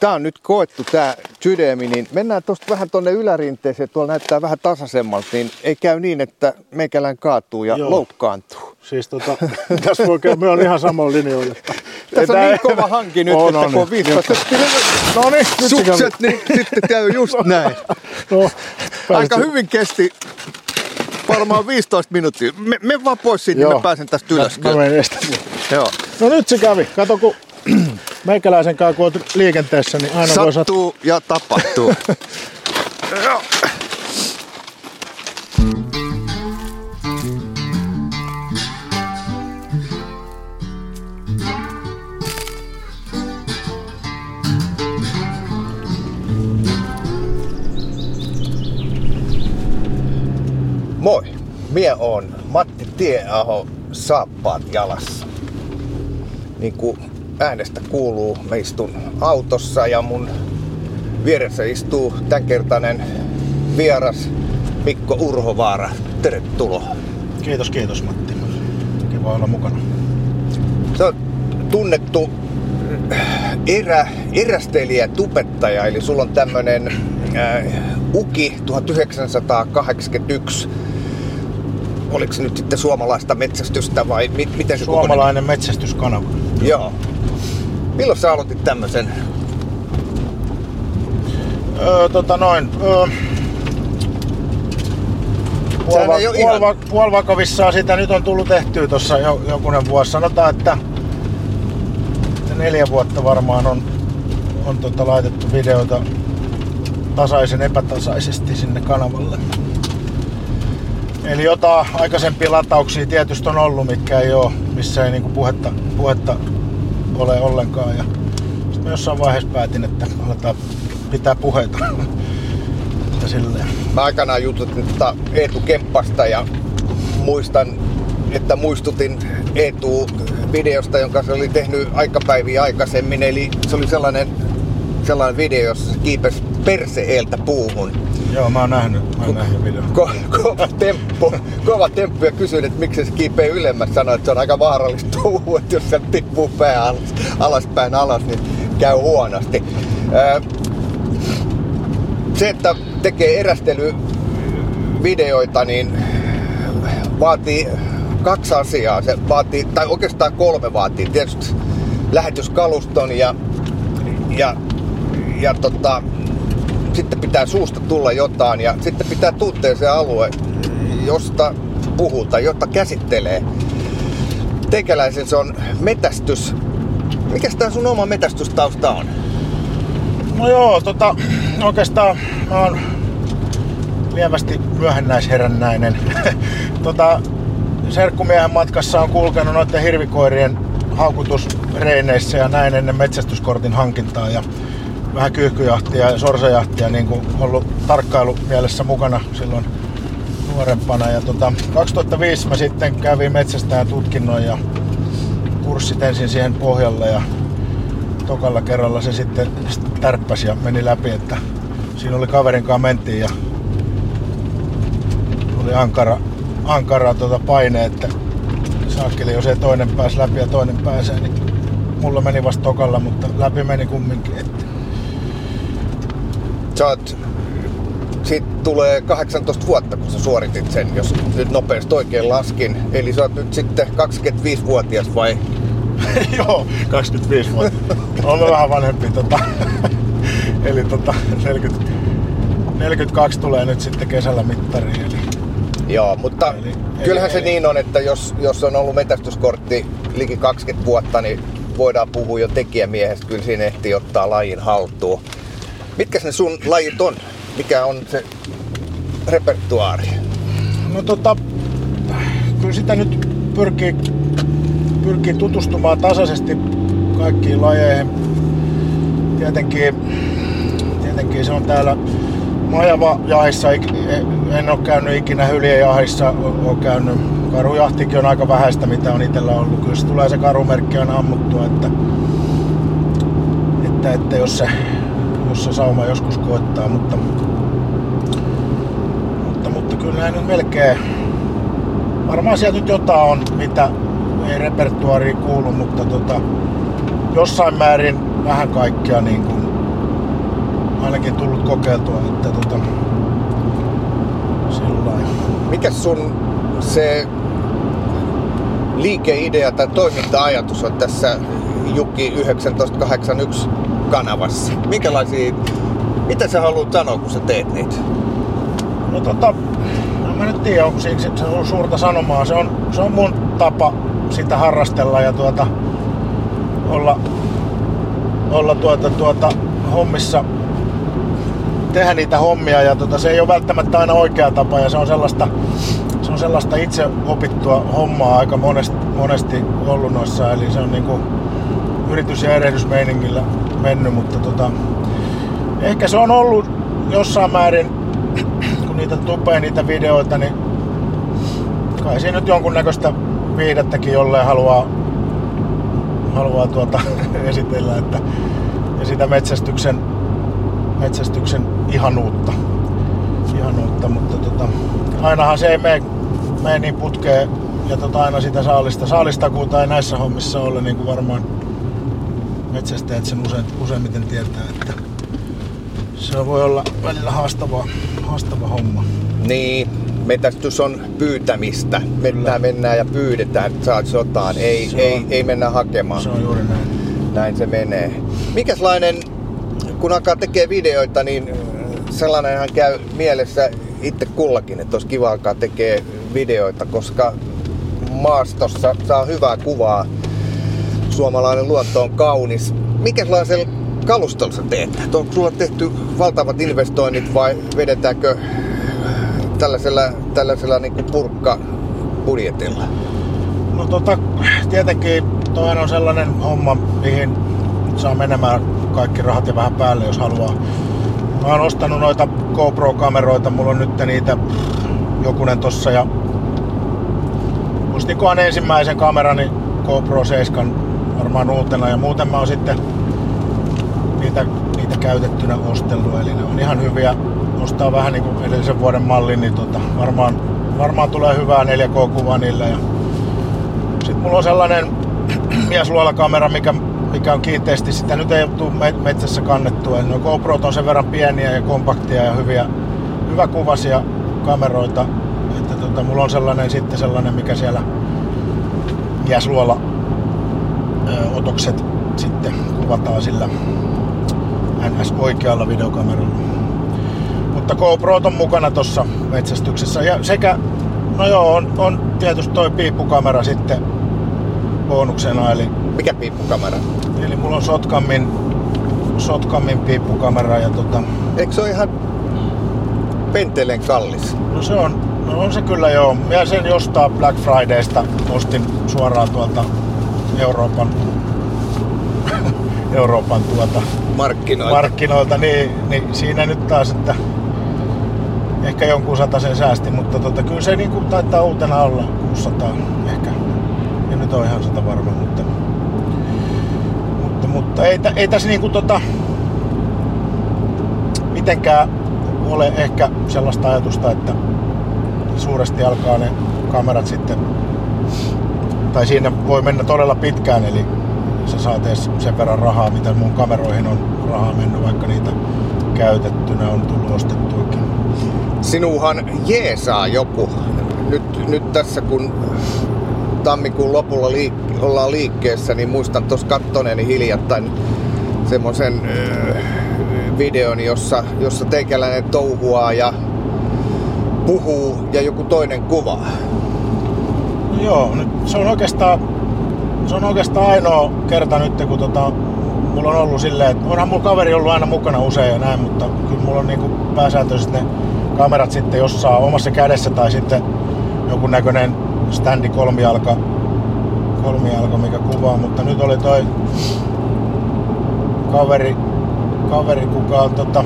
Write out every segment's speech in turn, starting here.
Tää on nyt koettu tää sydämi, niin mennään tuosta vähän tonne ylärinteeseen, tuolla näyttää vähän tasaisemmalta, niin ei käy niin, että meikälän kaatuu ja Joo. loukkaantuu. Siis tota, tässä voi käydä, me on ihan samoin linjoilla. Tässä on niin kova hanki nyt, on, että on, kun on 15 No niin, sukset, niin sitten käy just näin. No, Aika hyvin kesti varmaan 15 minuuttia. Me, me vaan pois siitä, niin mä pääsen tästä ylös. Mä, mä Joo. No nyt se kävi. Kato, kun meikäläisen kanssa kun olet liikenteessä, niin aina Sattuu voi sattua. ja tapahtuu. Moi, mie on Matti Tieaho saappaat jalassa. Niin kuin äänestä kuuluu, mä istun autossa ja mun vieressä istuu tämänkertainen vieras Mikko Urhovaara. Tervetuloa. Kiitos, kiitos Matti. Kiva olla mukana. Se on tunnettu erä, erästelijä tupettaja, eli sulla on tämmönen äh, UKI 1981 oliko se nyt sitten suomalaista metsästystä vai mi- miten se Suomalainen metsästyskanava. Joo. Milloin sä aloitit tämmöisen? Öö, tota noin. Öö, puolva, puolvakavissaan sitä nyt on tullut tehtyä tuossa jo, jokunen vuosi. Sanotaan, että, neljä vuotta varmaan on, on tota laitettu videoita tasaisen epätasaisesti sinne kanavalle. Eli jotain aikaisempia latauksia tietysti on ollut, mitkä ei ole, missä ei niinku puhetta, puhetta ole ollenkaan. Ja sitten jossain vaiheessa päätin, että aletaan pitää puheita. ja silleen. Mä aikanaan jututin tota Eetu Kemppasta ja muistan, että muistutin Eetu videosta, jonka se oli tehnyt aikapäiviä aikaisemmin. Eli se oli sellainen, sellainen video, jossa se kiipesi perse-eeltä puuhun. Joo, mä oon nähnyt, mä oon nähnyt videon. Ko- kova temppu, kova temppu ja kysyin, että miksi se kiipee ylemmäs. Sanoin, että se on aika vaarallista touhua, että jos se tippuu pää alas, alaspäin alas, niin käy huonosti. Se, että tekee erästelyvideoita, niin vaatii kaksi asiaa. Se vaatii, tai oikeastaan kolme vaatii. Tietysti lähetyskaluston ja, ja, ja tota, sitten pitää suusta tulla jotain ja sitten pitää tuntea se alue, josta puhutaan, jotta käsittelee. Teikäläisen se on metästys. Mikä tämä sun oma metästystausta on? No joo, tota, oikeastaan mä oon lievästi myöhennäisherännäinen. tota, serkkumiehen matkassa on kulkenut noiden hirvikoirien haukutusreineissä ja näin ennen metsästyskortin hankintaa. Ja vähän kyyhkyjahtia ja sorsajahtia niin kuin ollut tarkkailu mielessä mukana silloin nuorempana. Ja tota, 2005 mä sitten kävin metsästään tutkinnon ja kurssit ensin siihen pohjalle ja tokalla kerralla se sitten tärppäsi ja meni läpi, että siinä oli kaverin kanssa mentiin ja oli ankara, ankara tuota paine, että saakkeli, jos ei toinen pääsi läpi ja toinen pääsee, niin mulla meni vasta tokalla, mutta läpi meni kumminkin. Sä oot, siitä tulee 18 vuotta, kun sä suoritit sen, jos nyt nopeasti oikein laskin. Eli sä oot nyt sitten 25-vuotias vai? Joo, 25 vuotta. Olen vähän vanhempi. Tota. eli tota, 40, 42 tulee nyt sitten kesällä mittariin. Eli... Joo, mutta eli, kyllähän eli, se eli... niin on, että jos, jos on ollut metästyskortti liki 20 vuotta, niin voidaan puhua jo tekijämiehestä. Kyllä siinä ehtii ottaa lajin haltuun. Mitkä ne sun lajit on? Mikä on se repertuaari? No tota, kyllä sitä nyt pyrkii, pyrkii tutustumaan tasaisesti kaikkiin lajeihin. Tietenkin, tietenkin se on täällä Majava jahissa, en ole käynyt ikinä hyljejahissa, olen käynyt karujahtikin on aika vähäistä mitä on itsellä ollut. Kyllä se tulee se karumerkki aina ammuttua, että, että, että jos se jos se sauma joskus koittaa, mutta, mutta, mutta kyllä nyt melkein, varmaan sieltä nyt jotain on, mitä ei repertuariin kuulu, mutta tota, jossain määrin vähän kaikkea niin kuin ainakin tullut kokeiltua. Että tota. Mikäs sun se liikeidea tai toiminta-ajatus on tässä Jukki 1981 kanavassa? Minkälaisia, mitä sä haluat sanoa, kun sä teet niitä? No tota, no mä nyt tiedä, onko se on suurta sanomaa. Se on, se on mun tapa sitä harrastella ja tuota, olla, olla tuota, tuota, hommissa tehdä niitä hommia ja tota, se ei ole välttämättä aina oikea tapa ja se on sellaista, se on sellaista itse opittua hommaa aika monesti, monesti ollut noissa, eli se on niinku yritys- ja erehdysmeiningillä mennyt, mutta tota, ehkä se on ollut jossain määrin, kun niitä tupee niitä videoita, niin kai siinä nyt jonkunnäköistä viidettäkin jolleen haluaa, haluaa tuota, esitellä, että, ja sitä metsästyksen, metsästyksen ihanuutta. ihanuutta mutta tota, ainahan se ei mene, mene niin putkeen ja tota, aina sitä saalista. Saalistakuuta ei näissä hommissa ole, niin kuin varmaan metsästäjät sen usein, useimmiten tietää, että se voi olla välillä haastava, haastava homma. Niin, metästys on pyytämistä. Mettää mennään ja pyydetään, että saat jotain. Ei, ei, ei mennä hakemaan. Se on juuri näin. Näin se menee. Mikäslainen, kun alkaa tekee videoita, niin sellainenhan käy mielessä itse kullakin, että olisi kiva alkaa tekee videoita, koska maastossa saa hyvää kuvaa. Suomalainen luonto on kaunis. Mikäslaisen kalustolla sä teet? Onko sulla tehty valtavat investoinnit vai vedetäänkö tällaisella, tällaisella niin kuin purkka budjetilla? No tota, tietenkin toinen on sellainen homma, mihin saa menemään kaikki rahat ja vähän päälle, jos haluaa. Mä oon ostanut noita GoPro-kameroita, mulla on nyt niitä jokunen tossa ja ostinkohan ensimmäisen kamerani GoPro 7 varmaan uutena ja muuten mä oon sitten niitä, niitä käytettynä ostellut, eli ne on ihan hyviä. Ostaa vähän niin kuin edellisen vuoden mallin, niin tota, varmaan, varmaan tulee hyvää 4K-kuva niillä. Ja sitten mulla on sellainen miesluolakamera, mikä, mikä on kiinteästi, sitä nyt ei tule metsässä kannettua. Eli GoPro on sen verran pieniä ja kompaktia ja hyviä, hyvä kuvasia kameroita. Että tota, mulla on sellainen sitten sellainen, mikä siellä miesluola ö, otokset sitten kuvataan sillä NS oikealla videokameralla. Mutta GoPro on mukana tuossa metsästyksessä. Ja sekä, no joo, on, on tietysti toi piippukamera sitten bonuksena. Eli, Mikä piippukamera? eli mulla on Sotkammin, Sotkammin piippukamera ja tota, Eikö se ole ihan penteleen kallis? no se on, no on se kyllä joo. Mä sen jostain Black Fridaysta ostin suoraan tuolta Euroopan, Euroopan tuota, Markkinoilta. markkinoilta, niin, niin siinä nyt taas, että ehkä jonkun sen säästi, mutta tota, kyllä se niinku taitaa uutena olla 600 ehkä. Ja nyt on ihan sata varma, mutta, mutta, mutta ei, ei tässä niinku tota, mitenkään ole ehkä sellaista ajatusta, että suuresti alkaa ne kamerat sitten, tai siinä voi mennä todella pitkään, eli sä saat edes sen verran rahaa, mitä mun kameroihin on rahaa mennyt, vaikka niitä käytettynä on tullut ostettuakin. Sinuhan jeesaa joku. Nyt, nyt tässä kun tammikuun lopulla liik- ollaan liikkeessä, niin muistan tuossa kattoneeni hiljattain semmoisen öö, videon, jossa, jossa teikäläinen touhuaa ja puhuu ja joku toinen kuvaa. Joo, nyt se on oikeastaan, se on oikeastaan ainoa kerta nyt, kun tota, mulla on ollut silleen, että onhan mulla kaveri ollut aina mukana usein ja näin, mutta kyllä mulla on niinku pääsääntöisesti ne kamerat sitten jossain omassa kädessä tai sitten joku näköinen standi kolmijalka, kolmijalka, mikä kuvaa, mutta nyt oli toi kaveri, kaveri kuka on tota,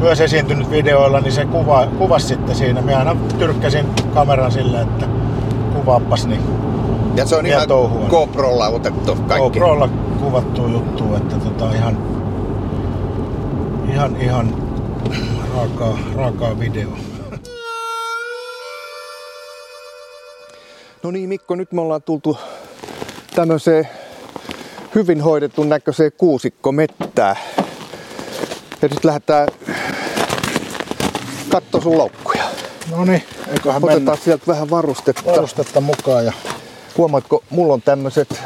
myös esiintynyt videoilla, niin se kuva, kuvasi sitten siinä. Minä aina tyrkkäsin kameran sille, että kuvaappas, niin Ja se on ihan touhua. GoProlla otettu kaikki. GoProlla kuvattu juttu, että tota ihan, ihan, ihan raakaa, raakaa video. No niin Mikko, nyt me ollaan tultu tämmöiseen hyvin hoidetun näköiseen kuusikko mettää. Ja nyt lähdetään katsoa sun loukkuja. No niin, eiköhän Otetaan mennä sieltä vähän varustetta. varustetta mukaan. Ja... Huomaatko, mulla on tämmöiset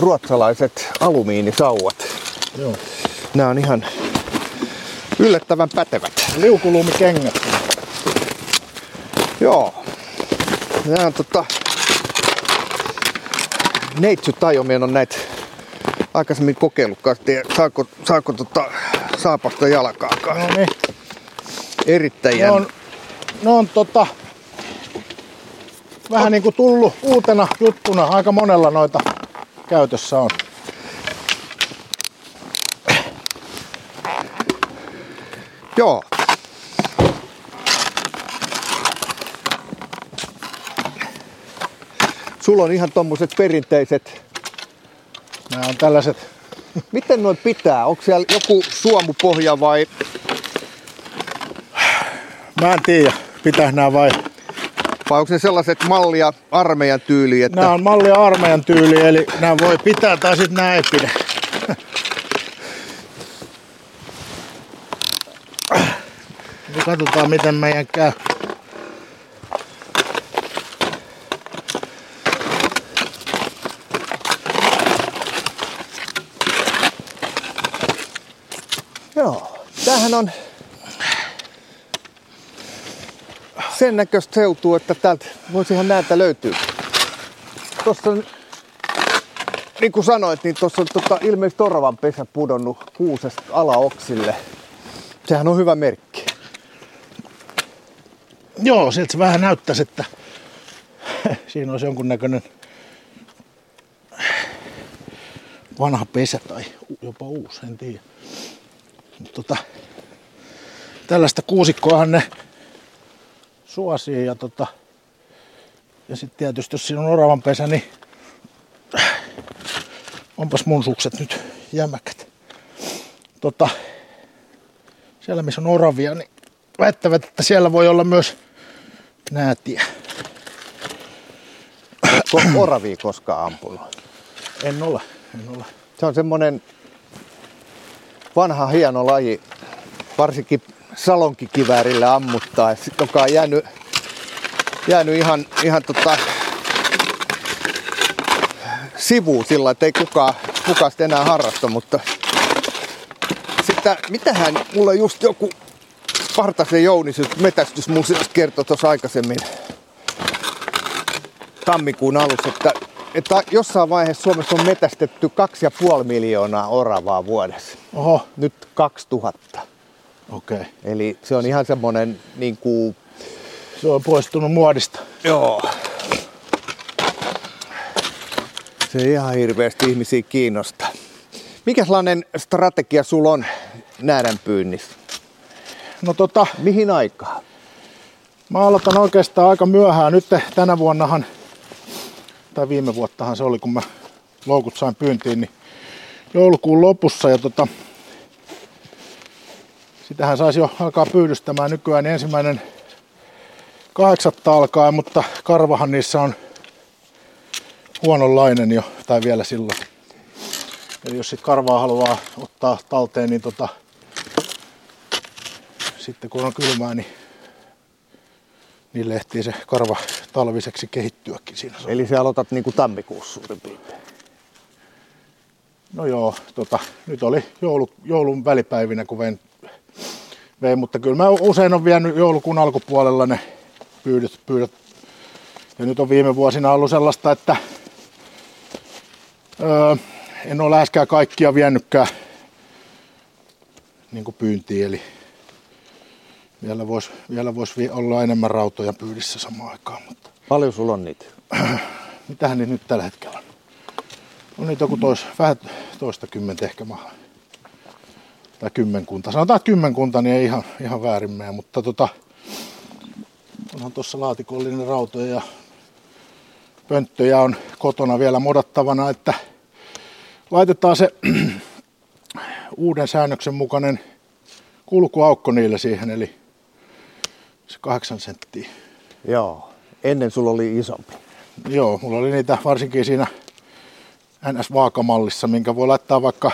ruotsalaiset alumiinisauvat. Joo. Nämä on ihan yllättävän pätevät. Liukuluumikengät. Joo. Nämä on tota... Neitsyt tajomien on näitä aikaisemmin kokeillut. Tiedä, Saako, saako tota saapasta jalkaakaan? No niin. Erittäin Ne on, ne on tota, vähän niinku tullut uutena juttuna. Aika monella noita käytössä on. Joo. Sulla on ihan tommoset perinteiset. Nämä on tällaiset, Miten noin pitää? Onko siellä joku suomupohja vai mä en tiedä, pitää nämä vai. Vai onko ne sellaiset mallia armeijan tyyli, että Nämä on mallia armeijan tyyli, eli nämä voi pitää tai sitten nämä ei pidä. Nyt katsotaan miten meidän käy. Joo. Tämähän on sen näköistä seutua, että täältä voisi ihan näitä löytyä. Tuossa niin kuin sanoit, niin tuossa on tota, ilmeisesti oravan pesä pudonnut kuusesta alaoksille. Sehän on hyvä merkki. Joo, sieltä se vähän näyttäisi, että siinä olisi jonkunnäköinen vanha pesä tai jopa uusi, en tiedä. Mut tota, tällaista kuusikkoahan ne suosii ja, tota, ja sitten tietysti jos siinä on oravan pesä, niin onpas mun sukset nyt jämäkät. Tota, siellä missä on oravia, niin väittävät, että siellä voi olla myös näätiä. Oletko oravia koskaan ampunut? En ole, en ole. Se on semmonen vanha hieno laji, varsinkin salonkikiväärille ammuttaa, joka on jäänyt, jäänyt ihan, ihan tota, sivuun sillä, että ei kukaan, kukaan sitä enää harrasta, mutta sitten mitähän, mulla just joku Partasen Jouni metästysmuseossa kertoi tuossa aikaisemmin tammikuun alussa, että, että jossain vaiheessa Suomessa on metästetty 2,5 miljoonaa oravaa vuodessa. Oho, Nyt 2000. okei. Okay. Eli se on ihan semmoinen niin kuin, Se on poistunut muodista. joo. Se ei ihan hirveästi ihmisiä kiinnostaa. Mikäslainen strategia sulla on näädän pyynnissä? No tota, Mihin aikaan? mä aloitan oikeastaan aika myöhään. Nyt tänä vuonnahan, tai viime vuottahan se oli, kun mä loukut sain pyyntiin, niin joulukuun lopussa. Ja tota, sitähän saisi jo alkaa pyydystämään nykyään niin ensimmäinen kahdeksatta alkaa, mutta karvahan niissä on huononlainen jo, tai vielä silloin. Eli jos sit karvaa haluaa ottaa talteen, niin tota, sitten kun on kylmää, niin niille ehtii se karva talviseksi kehittyäkin siinä. Eli sä aloitat niin kuin tammikuussa suurin piirtein. No joo, tota, nyt oli joulu, joulun välipäivinä, kun vein, vein, mutta kyllä mä usein on vienyt joulukuun alkupuolella ne pyydyt, pyydöt. Ja nyt on viime vuosina ollut sellaista, että öö, en ole läheskään kaikkia viennytkään niin kuin pyyntiin, eli vielä voisi vielä vois olla enemmän rautoja pyydissä samaan aikaan. Mutta Paljon sulla on niitä? mitähän niitä nyt tällä hetkellä on? On niitä joku tois, vähän toista kymmentä ehkä maha. Tai kymmenkunta. Sanotaan, että kymmenkunta, niin ei ihan, ihan väärin mene, mutta tota, onhan tuossa laatikollinen rautoja ja pönttöjä on kotona vielä modattavana, että laitetaan se uuden säännöksen mukainen kulkuaukko niille siihen, eli se kahdeksan senttiä. Joo. Ennen sulla oli isompi. Joo, mulla oli niitä varsinkin siinä NS-vaakamallissa, minkä voi laittaa vaikka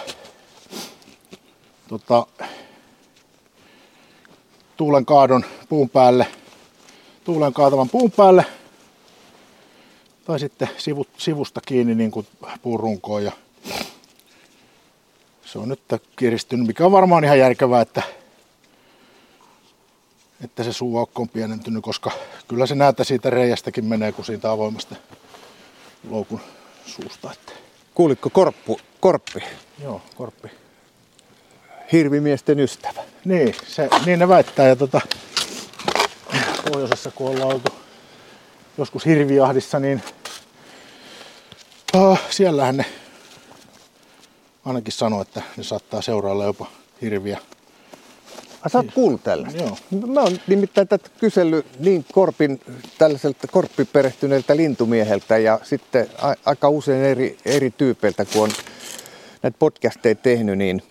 tota, tuulen kaadon puun päälle, tuulen kaatavan puun päälle tai sitten sivut, sivusta kiinni niin kuin puurunkoon ja se on nyt kiristynyt, mikä on varmaan ihan järkevää, että, että se suuaukko on pienentynyt, koska kyllä se näyttää siitä reiästäkin menee, kun siitä avoimesta loukun suusta. Että. Kuulitko korppu, korppi? Joo, korppi. Hirvimiesten ystävä. Niin, se, niin ne väittää. Ja tota, pohjoisessa kun ollaan oltu joskus hirvijahdissa, niin uh, siellähän ne ainakin sanoo, että ne saattaa seurailla jopa hirviä. Ai sä oot kuullut? Joo. Mä oon nimittäin tätä kysellyt niin korpin, tällaiselta korppiperehtyneeltä lintumieheltä ja sitten a- aika usein eri, eri tyypeiltä, kun on näitä podcasteja tehnyt, niin,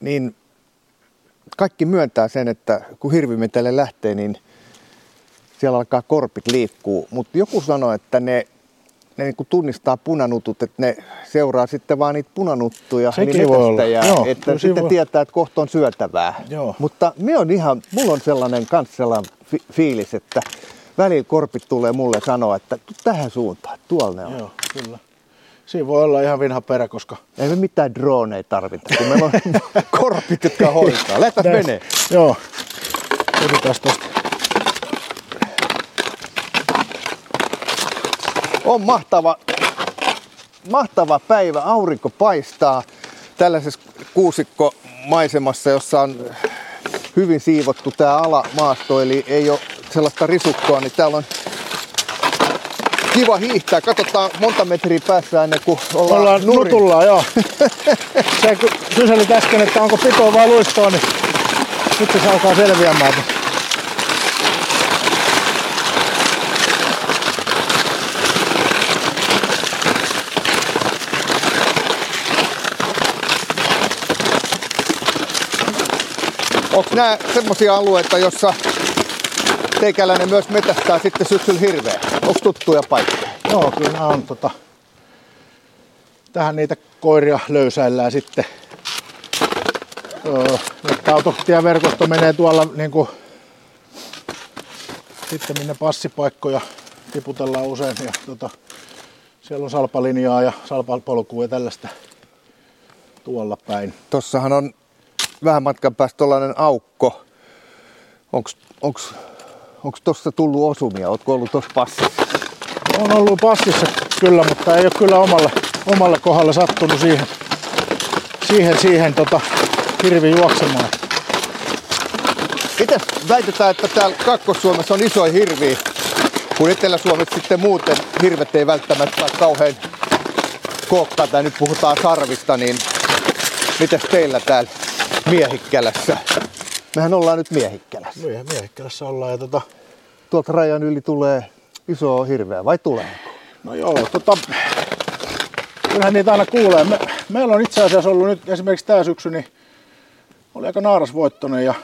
niin kaikki myöntää sen, että kun hirvimetelle lähtee, niin siellä alkaa korpit liikkuu. Mutta joku sanoi, että ne ne niin kuin tunnistaa punanutut, että ne seuraa sitten vaan niitä punanuttuja Sekin niin voi olla. ja Joo, että sitten voi. tietää, että kohta on syötävää. Joo. Mutta me on ihan, mulla on sellainen kans sellainen fi- fiilis, että välillä korpit tulee mulle sanoa, että "Tu tähän suuntaan, tuolla ne on. Joo, kyllä. Siinä voi olla ihan vinha perä, koska... Ei me mitään droneja tarvita, kun meillä on korpit, jotka hoitaa. Näin. menee. Joo. Otetaan tosta. On mahtava, mahtava päivä, aurinko paistaa tällaisessa kuusikko-maisemassa, jossa on hyvin siivottu tämä alamaasto, eli ei ole sellaista risukkoa, niin täällä on kiva hiihtää. Katsotaan monta metriä päässä ennen kuin ollaan, Ollaan nurin. nutulla, joo. Se ky- kyselit äsken, että onko pitoa vai luistoa, niin nyt se alkaa selviämään. Onko nämä semmoisia alueita, jossa teikäläinen myös metästää sitten syksyllä hirveä? Onko tuttuja paikkoja? Joo, kyllä on tota... Tähän niitä koiria löysäillään sitten. Öö, autotieverkosto menee tuolla niin kuin, sitten minne passipaikkoja tiputellaan usein. Ja, tota, siellä on salpalinjaa ja salpapolkua ja tällaista tuolla päin. Tossahan on vähän matkan päästä tollainen aukko. Onks, onks tossa tullut osumia? Ootko ollut tossa passissa? On ollut passissa kyllä, mutta ei ole kyllä omalle, omalle kohdalle sattunut siihen, siihen, siihen tota, hirvi juoksemaan. Itse väitetään, että täällä Kakkos-Suomessa on isoja hirviä, kun Etelä-Suomessa sitten muuten hirvet ei välttämättä ole kauhean kookkaita. Nyt puhutaan sarvista, niin mitäs teillä täällä Miehikkälässä? Mehän ollaan nyt Miehikkälässä. Mie- Miehikkälässä ollaan ja tota, Tuolta rajan yli tulee iso hirveä, vai tulee? no joo, tota, kyllähän niitä aina kuulee. Me, meillä on itse asiassa ollut nyt esimerkiksi tämä syksy, niin oli aika naarasvoittoinen ja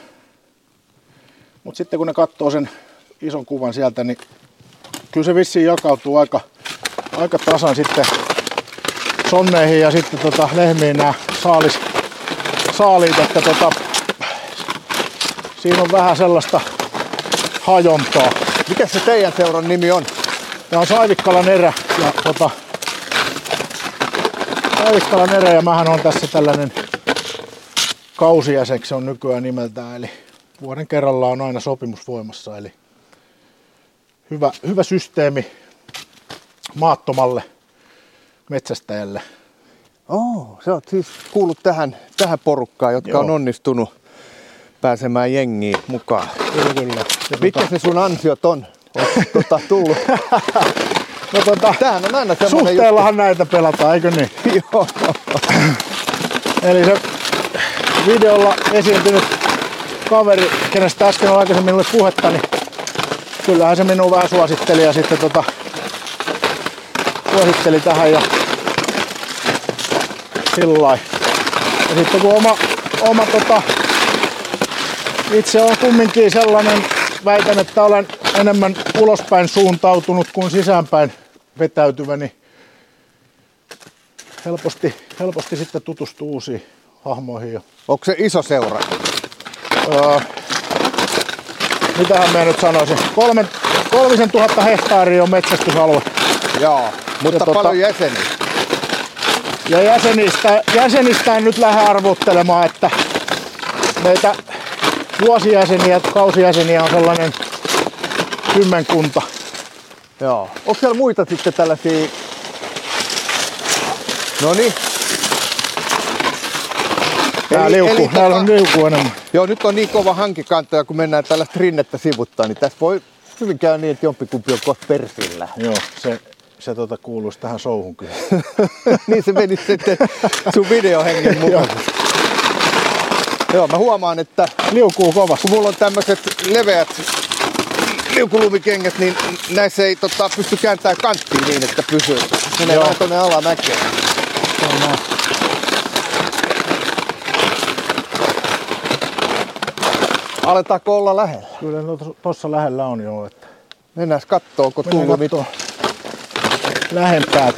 mutta sitten kun ne katsoo sen ison kuvan sieltä, niin kyllä se vissiin jakautuu aika, aika tasan sitten sonneihin ja sitten tota lehmiin nämä saalis, saaliit, että tota, siinä on vähän sellaista hajontaa. Mikä se teidän seuran nimi on? Tämä on Saivikkalan erä ja tota, Saivikkalan erä ja mähän on tässä tällainen kausijäseksi on nykyään nimeltään, eli vuoden kerralla on aina sopimus voimassa, eli hyvä, hyvä systeemi maattomalle metsästäjälle. Oh, sä oot siis kuullut tähän, tähän porukkaan, jotka Joo. on onnistunut pääsemään jengiin mukaan. Kyllä, kyllä. Ja Mitkä tota, se sun ansiot on? Oot tota, tullut? no, tota, Tämähän on aina suhteellahan näitä pelataan, eikö niin? juttu. Joo. Eli se videolla esiintynyt kaveri, kenestä äsken on aikaisemmin ollut puhetta, niin kyllähän se minua vähän suositteli ja sitten tota, suositteli tähän ja sillä. Ja sitten kun oma, oma tota, itse on kumminkin sellainen, väitän, että olen enemmän ulospäin suuntautunut kuin sisäänpäin vetäytyvä, niin helposti, helposti sitten tutustuu uusiin hahmoihin. Ja, Onko se iso seura? öö, mitähän mä nyt sanoisin, kolmen, kolmisen tuhatta hehtaaria on metsästysalue. Joo, mutta Ja tota- paljon jäseniä. Ja jäsenistä, jäsenistä en nyt lähde arvuttelemaan, että meitä vuosijäseniä, kausijäseniä on sellainen kymmenkunta. Joo. Onko siellä muita sitten tällaisia... No niin. Tää liukuu, täällä on liukuu enemmän. Joo, nyt on niin kova hankikanta, ja kun mennään tällaista rinnettä sivuttaa, niin tässä voi hyvin käydä niin, että jompikumpi on kohta persillä. Joo, se, se tota kuuluisi tähän souhun kyllä. niin se meni sitten sun videohengen mukaan. Joo, mä huomaan, että Liukuu kovasti. kun mulla on tämmöiset leveät liukulumikengät, niin näissä ei tota, pysty kääntämään kanttiin niin, että pysyy. Menee Joo. vähän tonne alamäkeen. Näin. Aletaanko olla lähellä? Kyllä no, tossa lähellä on jo, että Mennään kattoo, onko mennään tullut kattoo lähempää.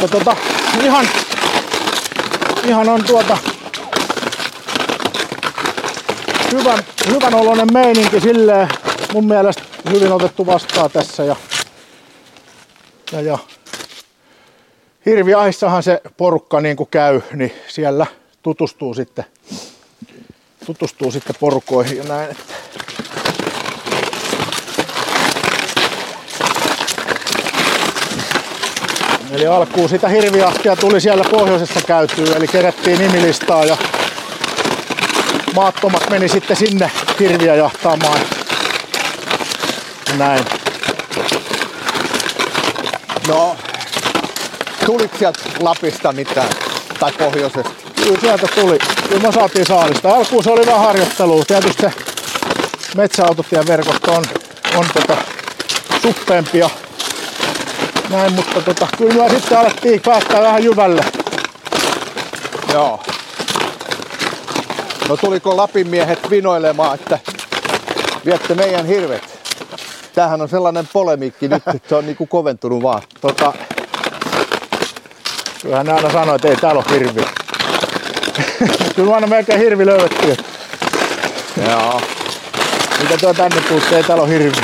Mutta tota, ihan, ihan on tuota hyvän, hyvän oloinen meininki silleen mun mielestä hyvin otettu vastaan tässä ja, ja, ja Hirviahissahan se porukka niin kuin käy, niin siellä tutustuu sitten, tutustuu sitten porukoihin ja näin. Että Eli alkuun sitä hirviahtia tuli siellä pohjoisessa käytyä, eli kerättiin nimilistaa ja maattomat meni sitten sinne hirviä jahtaamaan. Ja näin. No, tuliko sieltä Lapista mitään? Tai pohjoisesta? Kyllä sieltä tuli. Kyllä me saatiin saalista. Alkuun se oli vähän harjoittelua. Tietysti se metsäautotieverkosto on, on tota suppeempi ja näin, mutta tota, kyllä me sitten alettiin päästää vähän jyvälle. Joo. No tuliko Lapin miehet vinoilemaan, että viette meidän hirvet? Tämähän on sellainen polemiikki nyt, että se on niinku koventunut vaan. Tota, kyllähän ne aina sanoi, että ei täällä ole hirvi. kyllä me aina melkein hirvi löydettiin. Joo. Mitä tuo tänne puutti, ei täällä ole hirvi.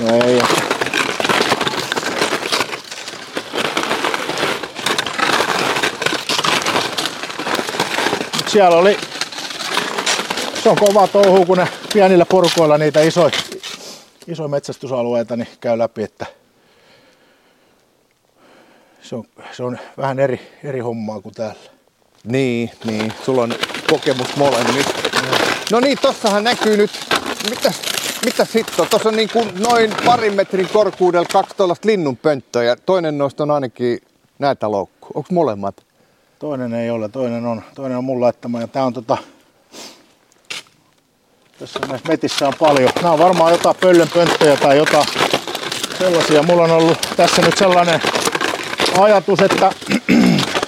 No ei oo. Siellä oli, se on kova touhu, kun ne pienillä porukoilla niitä isoja, isoja metsästysalueita niin käy läpi, että se on, se on vähän eri, eri hommaa kuin täällä. Niin, niin. Sulla on kokemus molemmista. No niin, tossahan näkyy nyt, mitäs, mitäs hitto, tuossa on niin kuin noin parin metrin korkuudella kaksi tuollaista linnunpönttöä ja toinen noista on ainakin näitä loukku. Onko molemmat? Toinen ei ole, toinen on, toinen on mun laittama ja tää on tota... Tässä näissä metissä on paljon. Nämä on varmaan jotain pöllönpönttöjä tai jotain sellaisia. Mulla on ollut tässä nyt sellainen ajatus, että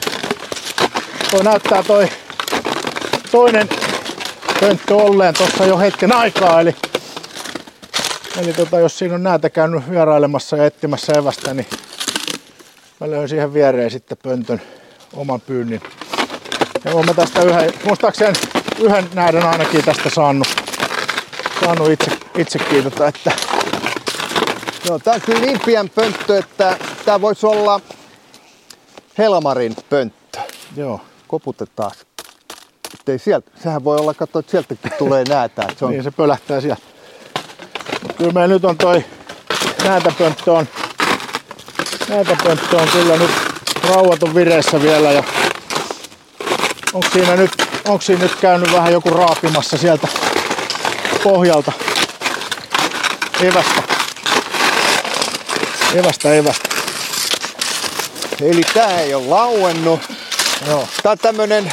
toi näyttää toi toinen pönttö olleen tuossa jo hetken aikaa. Eli, eli tota, jos siinä on näitä käynyt vierailemassa ja etsimässä evästä, niin mä löin siihen viereen sitten pöntön oman pyynnin. Ja olen mä tästä yhden, muistaakseni yhden näiden ainakin tästä saanut, saanut itse, itsekin, tota, että Joo, tää on kyllä niin pian pönttö, että tää voisi olla Helmarin pönttö. joo, Koputetaan. Ettei sieltä, sehän voi olla, katso, että sieltäkin tulee näätä. että Se on, niin se pölähtää sieltä. Mut kyllä meillä nyt on toi näätäpönttö on, näätäpönttö on kyllä nyt rauhat on vireessä vielä ja onko siinä nyt, onko siinä nyt käynyt vähän joku raapimassa sieltä pohjalta evästä. Evästä, evästä. Eli tää ei ole lauennut. Joo. Tää on tämmönen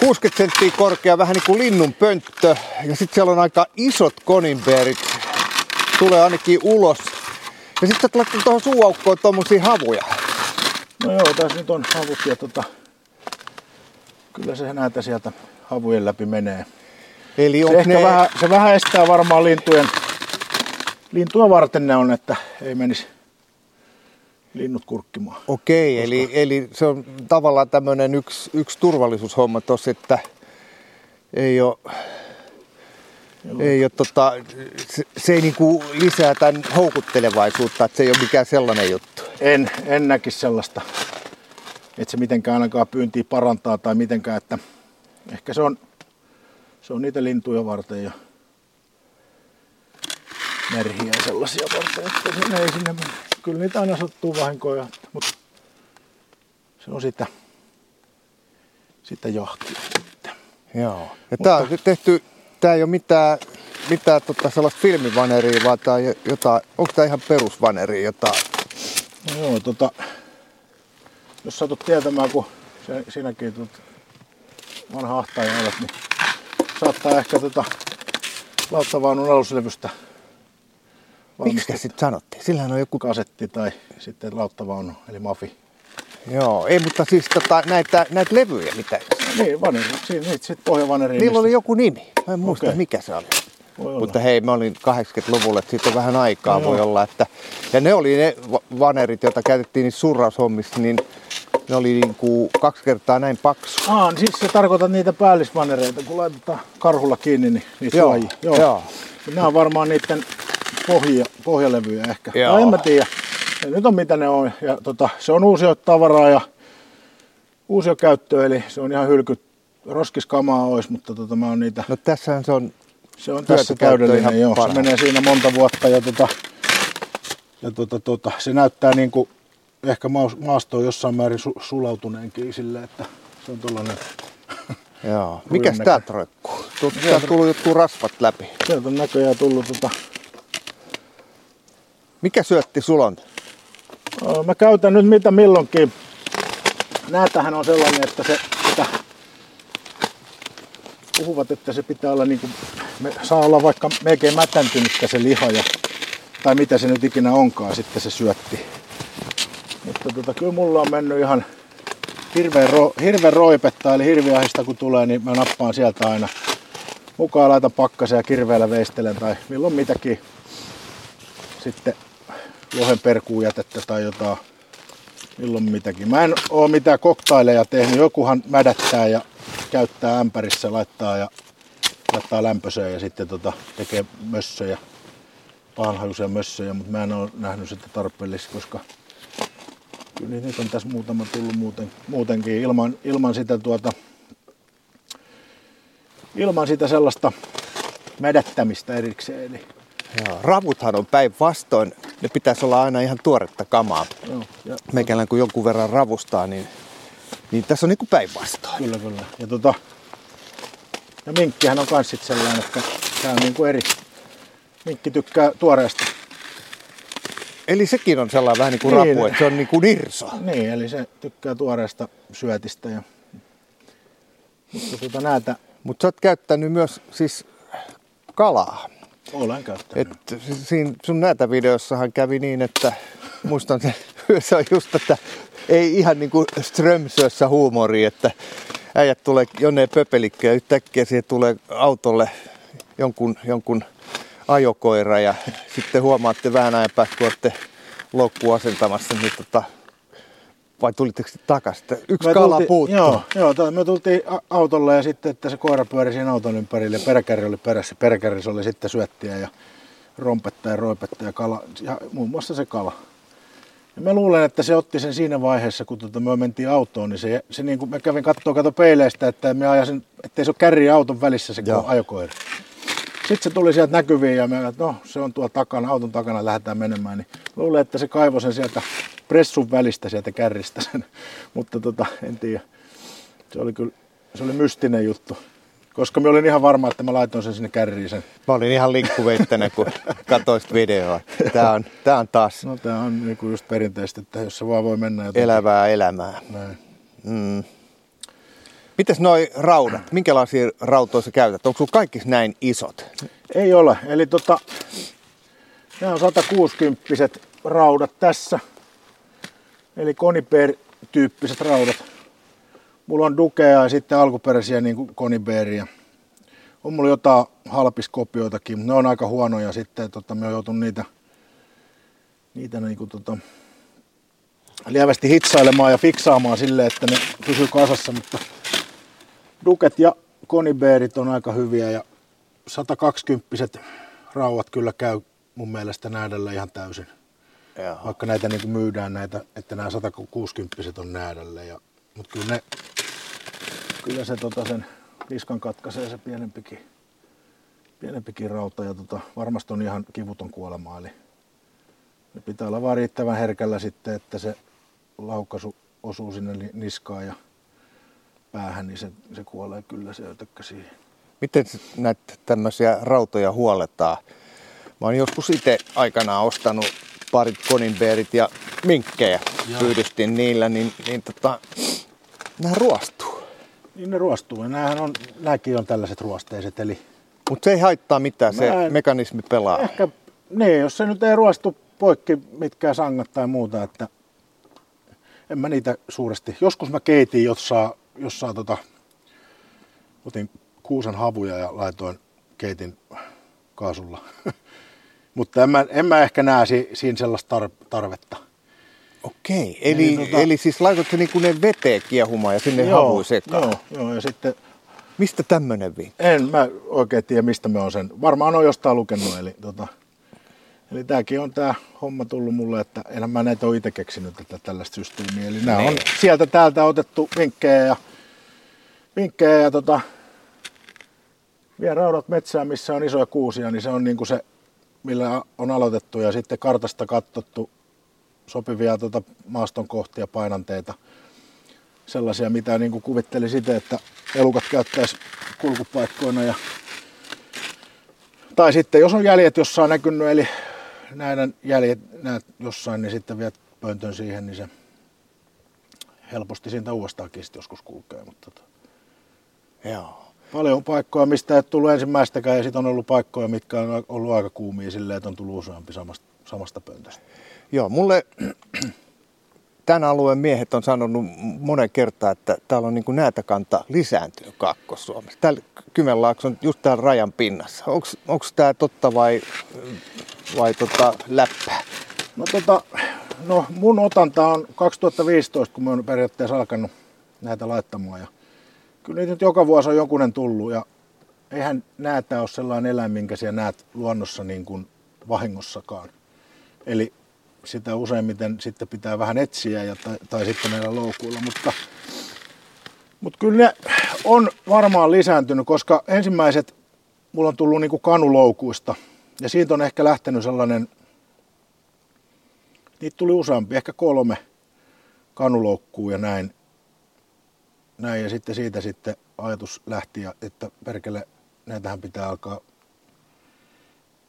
60 senttiä korkea, vähän niin kuin linnun pönttö. Ja sitten siellä on aika isot koninbeerit. Tulee ainakin ulos. Ja sitten sä laittanut tuohon suuaukkoon tommosia havuja. No joo, tässä nyt on havut ja tota, kyllä se näitä sieltä havujen läpi menee. Eli Se, ne... vähän, se vähän estää varmaan lintujen, lintua varten ne on, että ei menisi linnut kurkkimaan. Okei, eli, eli se on tavallaan tämmöinen yksi, yksi turvallisuushomma tossa, että ei ole, ei ole tota, se, se ei niinku lisää tämän houkuttelevaisuutta, että se ei ole mikään sellainen juttu. En, en näkisi sellaista, että se mitenkään ainakaan pyyntiä parantaa tai mitenkään, että ehkä se on, se on niitä lintuja varten ja merhiä ja sellaisia varten, että se ei sinne mene. Kyllä niitä aina sattuu vahinkoja, mutta se on sitä, sitä jahtia sitten. Joo. Ja tää on tehty, tää ei ole mitään, mitään tota sellaista filmivaneria, vaan tää on jo- jotain, onko tää ihan perusvaneria jotain? No joo, tota, jos satut tietämään, kun se, sinäkin tuot vanha ahtaja olet, niin saattaa ehkä tota lauttavaunun aluslevystä Miksi sitten sanottiin? Sillähän on joku... kasetti tai sitten lauttavaunu, eli mafi. Joo, ei, mutta siis tota, näitä, näitä levyjä, mitä... Niin, vaneri, siinä, niitä sitten pohjavaneriin. Niillä oli joku nimi. Mä en muista, Okei. mikä se oli. Mutta hei, mä olin 80-luvulla, että siitä on vähän aikaa No voi joo. olla. Että, ja ne oli ne va- vanerit, joita käytettiin niissä surraushommissa, niin ne oli niin kuin kaksi kertaa näin paksu. Aa, niin siis sä tarkoitat niitä päällisvanereita, kun laitetaan karhulla kiinni, niin niitä Joo, suojia. joo. Nämä on varmaan niiden pohja, pohjalevyjä ehkä. Joo. Tai en mä tiedä. Ja nyt on mitä ne on. Ja tota, se on uusio tavaraa ja uusio käyttöä, eli se on ihan hylky. Roskiskamaa olisi, mutta tota, mä oon niitä. No tässähän se on, Se on tässä täydellinen, joo. Se menee siinä monta vuotta ja, tota, ja tota, tota, se näyttää niin kuin ehkä maastoon jossain määrin su- sulautuneenkin sille, että se on tollanen joo. Mikäs tää roikkuu? Tuolta tää tullut jotkut rasvat läpi. Sieltä on näköjään tullut tota, Mikä syötti sulon? Mä käytän nyt mitä milloinkin. Näätähän on sellainen, että se sitä puhuvat, että se pitää olla niin kuin, me, saa olla vaikka melkein mätäntynyttä se liha ja, tai mitä se nyt ikinä onkaan sitten se syötti. Mutta tota, kyllä mulla on mennyt ihan hirveän, ro, hirveän roipetta, eli hirviahista kun tulee, niin mä nappaan sieltä aina mukaan, laitan pakkasen ja kirveellä veistelen tai milloin mitäkin. Sitten lohen perkuujätettä tai jotain, milloin mitäkin. Mä en oo mitään koktaileja tehnyt, jokuhan mädättää ja käyttää ämpärissä, laittaa ja laittaa lämpöiseen ja sitten tota, tekee mössöjä, pahanhajuisia mössöjä, mutta mä en ole nähnyt sitä tarpeellista, koska kyllä niitä on tässä muutama tullut muuten, muutenkin ilman, ilman sitä tuota, ilman sitä sellaista mädättämistä erikseen. Eli, Joo. Ravuthan on päinvastoin. Ne pitäisi olla aina ihan tuoretta kamaa. joo, ja Meikälän kun jonkun verran ravustaa, niin, niin tässä on niinku päinvastoin. Kyllä, kyllä. Ja, tota, ja minkkihän on kans sit sellainen, että tää on niinku eri. Minkki tykkää tuoreesta. Eli sekin on sellainen vähän niin kuin Niin. rapu, että se on niin kuin nirso. Niin, eli se tykkää tuoreesta syötistä. Ja... Mutta tota näitä Mutta sä oot käyttänyt myös siis kalaa. olen käyttänyt. Et si- siinä sun näitä videossahan kävi niin, että muistan se, se on just, että ei ihan niin kuin Strömsössä huumori, että äijät tulee jonne pöpelikköön ja yhtäkkiä siihen tulee autolle jonkun, jonkun ajokoira ja sitten huomaatte vähän ajan päästä, kun olette loukkuun asentamassa, niin tota, vai tulitteko te takaisin? Yksi Me kala puuttuu. Joo, joo tää- me tultiin a- autolle ja sitten, että se koira pyöri siinä auton ympärille ja peräkärri oli perässä. Peräkärrissä oli sitten syöttiä ja rompetta ja roipetta ja kala, ja muun muassa se kala. Mä luulen, että se otti sen siinä vaiheessa, kun tota me mentiin autoon, niin se, se niin kuin mä kävin katsoa kato peileistä, että me ajasin, ettei se ole kärri auton välissä se Joo. ajokoira. Sitten se tuli sieltä näkyviin ja mä ajattelin, että no se on tuolla takana, auton takana, lähdetään menemään. Niin luulen, että se kaivoi sen sieltä pressun välistä sieltä kärristä sen, mutta tota, en tiedä. Se oli kyllä, se oli mystinen juttu. Koska mä olin ihan varma, että mä laitoin sen sinne kärriin sen. Mä olin ihan linkkuveittenä, kun katsoit videoa. Tää on, tää on taas No tää on niinku just perinteistä, että jos se vaan voi mennä jotenkin. elävää elämää. Näin. Mm. Mites noi raudat? Minkälaisia rautoja sä käytät? Onko sulla kaikki näin isot? Ei ole. Eli tota, nämä on 160 raudat tässä. Eli Koniper-tyyppiset raudat. Mulla on Dukea ja sitten alkuperäisiä niin kuin. On mulla jotain halpiskopioitakin, mutta ne on aika huonoja sitten. Tota, me on joutunut niitä, niitä niin kuin, tota, lievästi hitsailemaan ja fiksaamaan silleen, että ne pysyy kasassa. Mutta Duket ja konibeerit on aika hyviä ja 120 rauhat kyllä käy mun mielestä näädällä ihan täysin. Joo. Vaikka näitä niin kuin myydään näitä, että nämä 160 on näädällä. Ja, mutta kyllä, ne, kyllä se tota sen niskan katkaisee se pienempikin, pienempikin rauta ja tota, varmasti on ihan kivuton kuolema. Eli ne pitää olla vaan riittävän herkällä sitten, että se laukaisu osuu sinne niskaan ja päähän, niin se, se kuolee kyllä se ötökkä siihen. Miten näitä tämmöisiä rautoja huoletaan? Mä oon joskus itse aikanaan ostanut parit koninbeerit ja minkkejä. Joo. Pyydystin niillä, niin, niin tota, nämä ruostuu. Niin ne ruostuu. Nämähän on, nämäkin on tällaiset ruosteiset. Eli... Mutta se ei haittaa mitään, se en... mekanismi pelaa. Ehkä, niin, jos se nyt ei ruostu poikki mitkään sangat tai muuta, että en mä niitä suuresti. Joskus mä keitin jossain, jossain tota, otin kuusen havuja ja laitoin keitin kaasulla. Mutta en mä, en mä ehkä näe si, siinä sellaista tar- tarvetta. Okei, eli, eli, tota, eli siis laitoitte niinku ne veteen kiehumaan ja sinne joo, havui sekaan? Joo, joo, ja sitten... Mistä tämmöinen vinkki? En mä oikein tiedä, mistä me on sen. Varmaan on jostain lukenut, eli tota, Eli tämäkin on tämä homma tullut mulle, että enhän mä näitä ole itse keksinyt tätä tällaista systeemiä. Eli nämä on niin. sieltä täältä otettu vinkkejä ja, vinkkejä ja tota, vie raudat metsään, missä on isoja kuusia, niin se on niin kuin se, millä on aloitettu ja sitten kartasta katsottu sopivia tota maaston kohtia, painanteita, sellaisia, mitä niin kuin kuvitteli sitä, että elukat käyttäisi kulkupaikkoina ja tai sitten jos on jäljet jossain näkynyt, eli näiden jäljet näet jossain, niin sitten viet pöntön siihen, niin se helposti siitä uudestaankin joskus kulkee. Mutta tota. Joo. Paljon paikkoja, mistä ei tullut ensimmäistäkään, ja sitten on ollut paikkoja, mitkä on ollut aika kuumia silleen, että on tullut useampi samasta, samasta pöntöstä. Joo, mulle tämän alueen miehet on sanonut monen kertaa, että täällä on niin kuin näätäkanta lisääntynyt Kaakkois-Suomessa. Täällä Kymenlaakson just täällä rajan pinnassa. Onko tämä totta vai vai tota, läppää? No, tota, no mun otanta on 2015, kun mä oon periaatteessa alkanut näitä laittamaan. Ja kyllä niitä nyt joka vuosi on jokunen tullut ja eihän näätä ole sellainen eläin, minkä siellä näet luonnossa niin kuin vahingossakaan. Eli sitä useimmiten sitten pitää vähän etsiä ja, tai, tai sitten näillä loukuilla, mutta, mutta kyllä ne on varmaan lisääntynyt, koska ensimmäiset mulla on tullut niin kuin kanuloukuista – ja siitä on ehkä lähtenyt sellainen, niitä tuli useampi, ehkä kolme kanuloukkuu ja näin. Näin. Ja sitten siitä sitten ajatus lähti, että perkele, näitähän pitää alkaa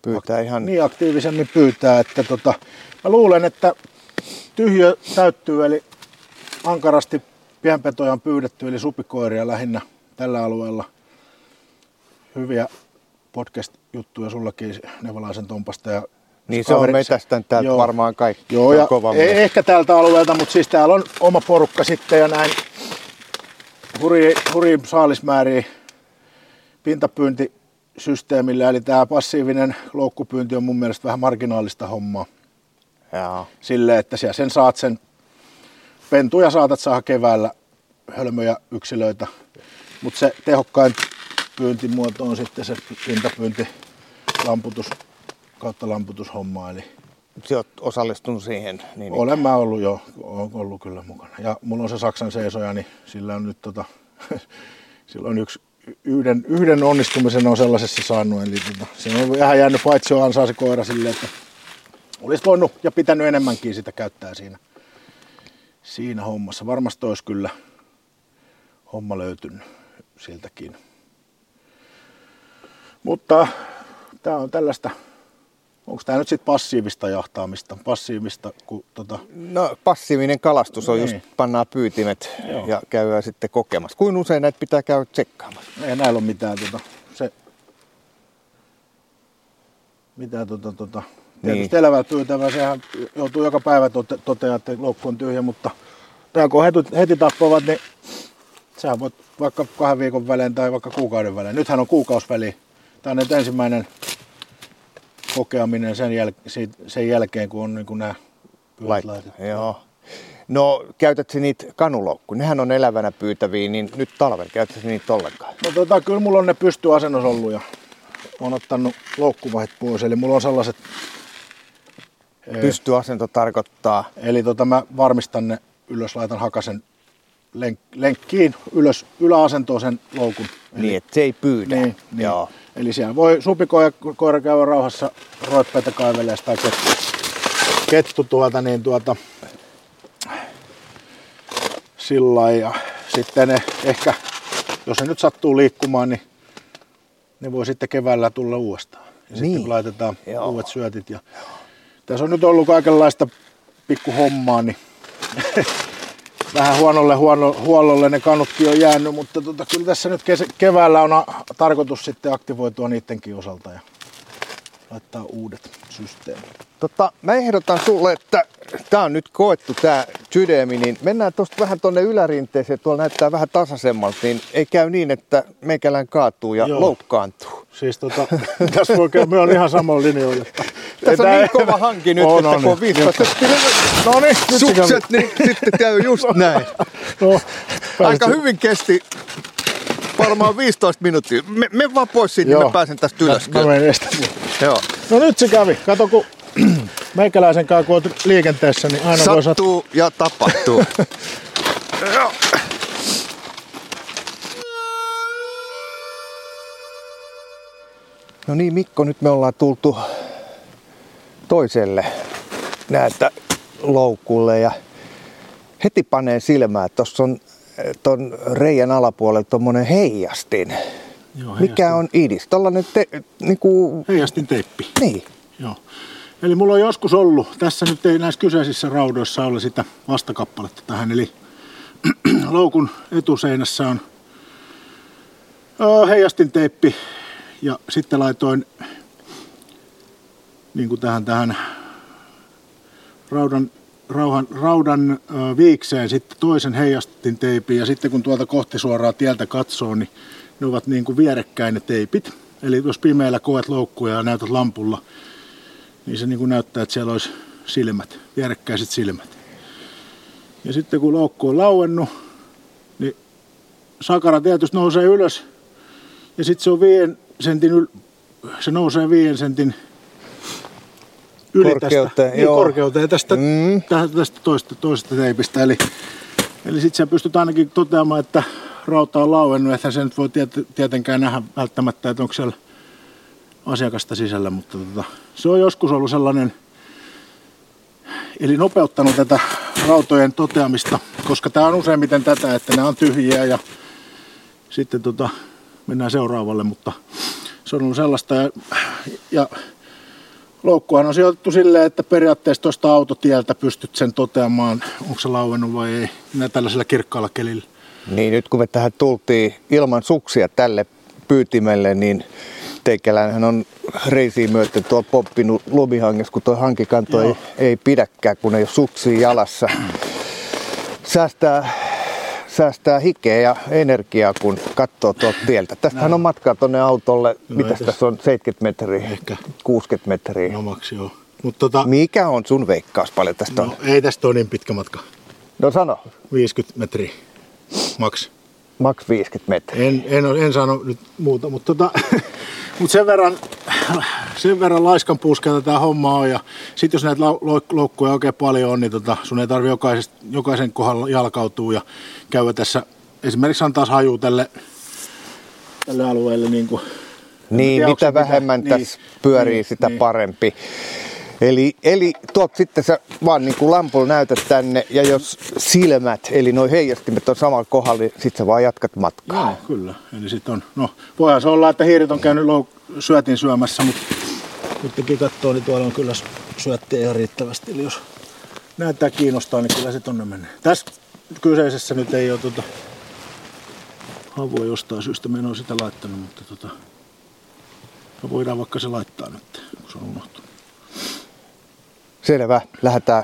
pyytää ihan... niin aktiivisemmin pyytää. Että tota, mä luulen, että tyhjö täyttyy, eli ankarasti pienpetoja on pyydetty, eli supikoiria lähinnä tällä alueella. Hyviä podcast-juttuja sullakin Nevalaisen Tompasta. Ja niin se on metästän täältä joo, varmaan kaikki. Joo, ja ei, ehkä tältä alueelta, mutta siis täällä on oma porukka sitten ja näin hurji, hurji saalismääriä pintapyyntisysteemillä. Eli tämä passiivinen loukkupyynti on mun mielestä vähän marginaalista hommaa. Jaa. Sille, että siellä sen saat sen pentuja saatat saada keväällä hölmöjä yksilöitä. Mutta se tehokkain pyyntimuoto on sitten se pintapyynti lamputus kautta lamputushomma. Eli Sä oot osallistunut siihen? Niin Olen mä ollut jo, olen ollut kyllä mukana. Ja mulla on se Saksan seisoja, niin sillä on nyt tota, sillä on yksi, yhden, yhden onnistumisen on sellaisessa saanut. Eli tota, siinä on vähän jäänyt paitsi ansaa se koira silleen, että olisi voinut ja pitänyt enemmänkin sitä käyttää siinä, siinä hommassa. Varmasti olisi kyllä homma löytynyt siltäkin. Mutta tämä on tällaista, onko tämä nyt sitten passiivista jahtaamista? Passiivista, kun tota... No passiivinen kalastus on niin. just pannaan pyytimet Joo. ja käydään sitten kokemassa. Kuinka usein näitä pitää käydä tsekkaamassa? Ei näillä ole mitään tota, se, mitään tota, tota, Tietysti niin. elävää pyytävää, sehän joutuu joka päivä tote, toteamaan, että loukku on tyhjä, mutta tämä kun heti, heti tappavat, niin sehän voit vaikka kahden viikon välein tai vaikka kuukauden välein. Nythän on kuukausväli Tämä on nyt ensimmäinen kokeaminen sen, jäl- sen jälkeen, kun on niin kuin nämä Lait- laitettu. Joo. No, käytätkö niitä kanuloukku? Nehän on elävänä pyytäviä, niin nyt talven käytätkö niitä ollenkaan? No tota, kyllä mulla on ne pystyasennos ollut ja oon ottanut loukkuvahit pois. Eli mulla on sellaiset... Pystyasento tarkoittaa? Eli tota, mä varmistan ne ylös, laitan hakasen lenk, lenkkiin ylös, yläasentoon sen loukun. Eli, niin, että se ei pyydä. Niin, niin. Joo. Eli siellä voi supiko ja koira käydä rauhassa roippeita kaivelee tai kettu, kettu tuota, niin tuota, sillä ja sitten ne ehkä, jos se nyt sattuu liikkumaan, niin ne voi sitten keväällä tulla uudestaan. Ja niin. sitten laitetaan Joo. uudet syötit. Ja tässä on nyt ollut kaikenlaista pikkuhommaa, niin vähän huonolle huono, huollolle ne kanutkin on jäänyt, mutta tota, kyllä tässä nyt kes- keväällä on tarkoitus sitten aktivoitua niidenkin osalta ja laittaa uudet systeemit. Tota, mä ehdotan sulle, että tämä on nyt koettu tämä sydämi, niin mennään tuosta vähän tuonne ylärinteeseen, tuolla näyttää vähän tasaisemmalta, niin ei käy niin, että meikälän kaatuu ja Joo. loukkaantuu. Siis tota, tässä voi käydä, me on ihan samoin linjoilla. Tässä on niin kova hanki nyt, on, että on, kun on 15 No niin, sukset, niin sitten käy just näin. No, Aika hyvin kesti varmaan 15 minuuttia. Me, me vaan pois siitä, niin mä pääsen tästä ylös. Mä, mä menen Joo. No nyt se kävi. Kato, kun meikäläisen kanssa kun olet liikenteessä, niin aina Sattuu voi sattua. ja tapahtuu. Joo. No niin Mikko, nyt me ollaan tultu toiselle näitä loukulle ja heti panee silmään, että tuossa on tuon reijän alapuolella tuommoinen heijastin. Joo, heijastin. Mikä on idis? Tuollainen te, niinku... Heijastin teippi. Niin. Joo. Eli mulla on joskus ollut, tässä nyt ei näissä kyseisissä raudoissa ole sitä vastakappaletta tähän, eli loukun etuseinässä on heijastin teippi ja sitten laitoin niin kuin tähän, tähän raudan, rauhan, raudan viikseen sitten toisen heijastin teipin ja sitten kun tuolta kohti suoraa tieltä katsoo, niin ne ovat niin kuin vierekkäin ne teipit. Eli jos pimeällä koet loukkuja ja näytät lampulla, niin se niin kuin näyttää, että siellä olisi silmät, vierekkäiset silmät. Ja sitten kun loukku on lauennut, niin sakara tietysti nousee ylös ja sitten se on viien sentin, yl- se nousee viien sentin yli korkeuteen, tästä, niin, korkeuteen tästä, mm. tästä toista, toisesta teipistä. Eli, eli sitten sä pystyt ainakin toteamaan, että rauta on lauennut. Että se nyt voi tietenkään nähdä välttämättä, että onko siellä asiakasta sisällä, mutta tota, se on joskus ollut sellainen, eli nopeuttanut tätä rautojen toteamista, koska tämä on useimmiten tätä, että nämä on tyhjiä ja sitten tota, mennään seuraavalle, mutta se on ollut sellaista ja, ja loukkuhan on sijoitettu silleen, että periaatteessa tuosta autotieltä pystyt sen toteamaan, onko se lauennut vai ei, Nää tällaisella kirkkaalla kelillä. Niin nyt kun me tähän tultiin ilman suksia tälle pyytimelle, niin teikäläinhän on reisiin myöten tuolla poppinut lumihangessa, kun tuo hankikanto ei, ei pidäkään, kun ei ole suksia jalassa. Säästää säästää hikeä ja energiaa, kun katsoo tuolta tieltä. Tästähän on matkaa tuonne autolle, no mitä tässä on, 70 metriä, Ehkä. 60 metriä. No maks, joo. Mut tota, Mikä on sun veikkaus paljon tästä no, on? Ei tästä ole niin pitkä matka. No sano. 50 metriä, maks. Maks 50 metriä. En, en, en sano nyt muuta, mutta tota, mut sen verran sen verran laiskan puuskaa tämä homma on. Ja sitten jos näitä loukkuja oikein paljon on, niin tota, sun ei tarvi jokaisen kohdalla jalkautua ja käydä tässä. Esimerkiksi antaa haju tälle, tälle alueelle. Niin, kuin, niin mitä vähemmän mitä, tässä niin, pyörii, niin, sitä niin. parempi. Eli, eli tuot sitten sä vaan niin kuin lampulla näytät tänne ja jos silmät, eli noin heijastimet on samalla kohdalla, niin sit sä vaan jatkat matkaa. Joo, kyllä. Eli sit on, no voihan se olla, että hiirit on käynyt syötin syömässä, mutta nytkin katsoo, niin tuolla on kyllä syöttiä ihan riittävästi. Eli jos näyttää kiinnostaa, niin kyllä se tonne menee. Tässä kyseisessä nyt ei ole tota, havua jostain syystä, me en ole sitä laittanut, mutta tota, me voidaan vaikka se laittaa nyt, kun se on unohtunut. Selvä, lähdetään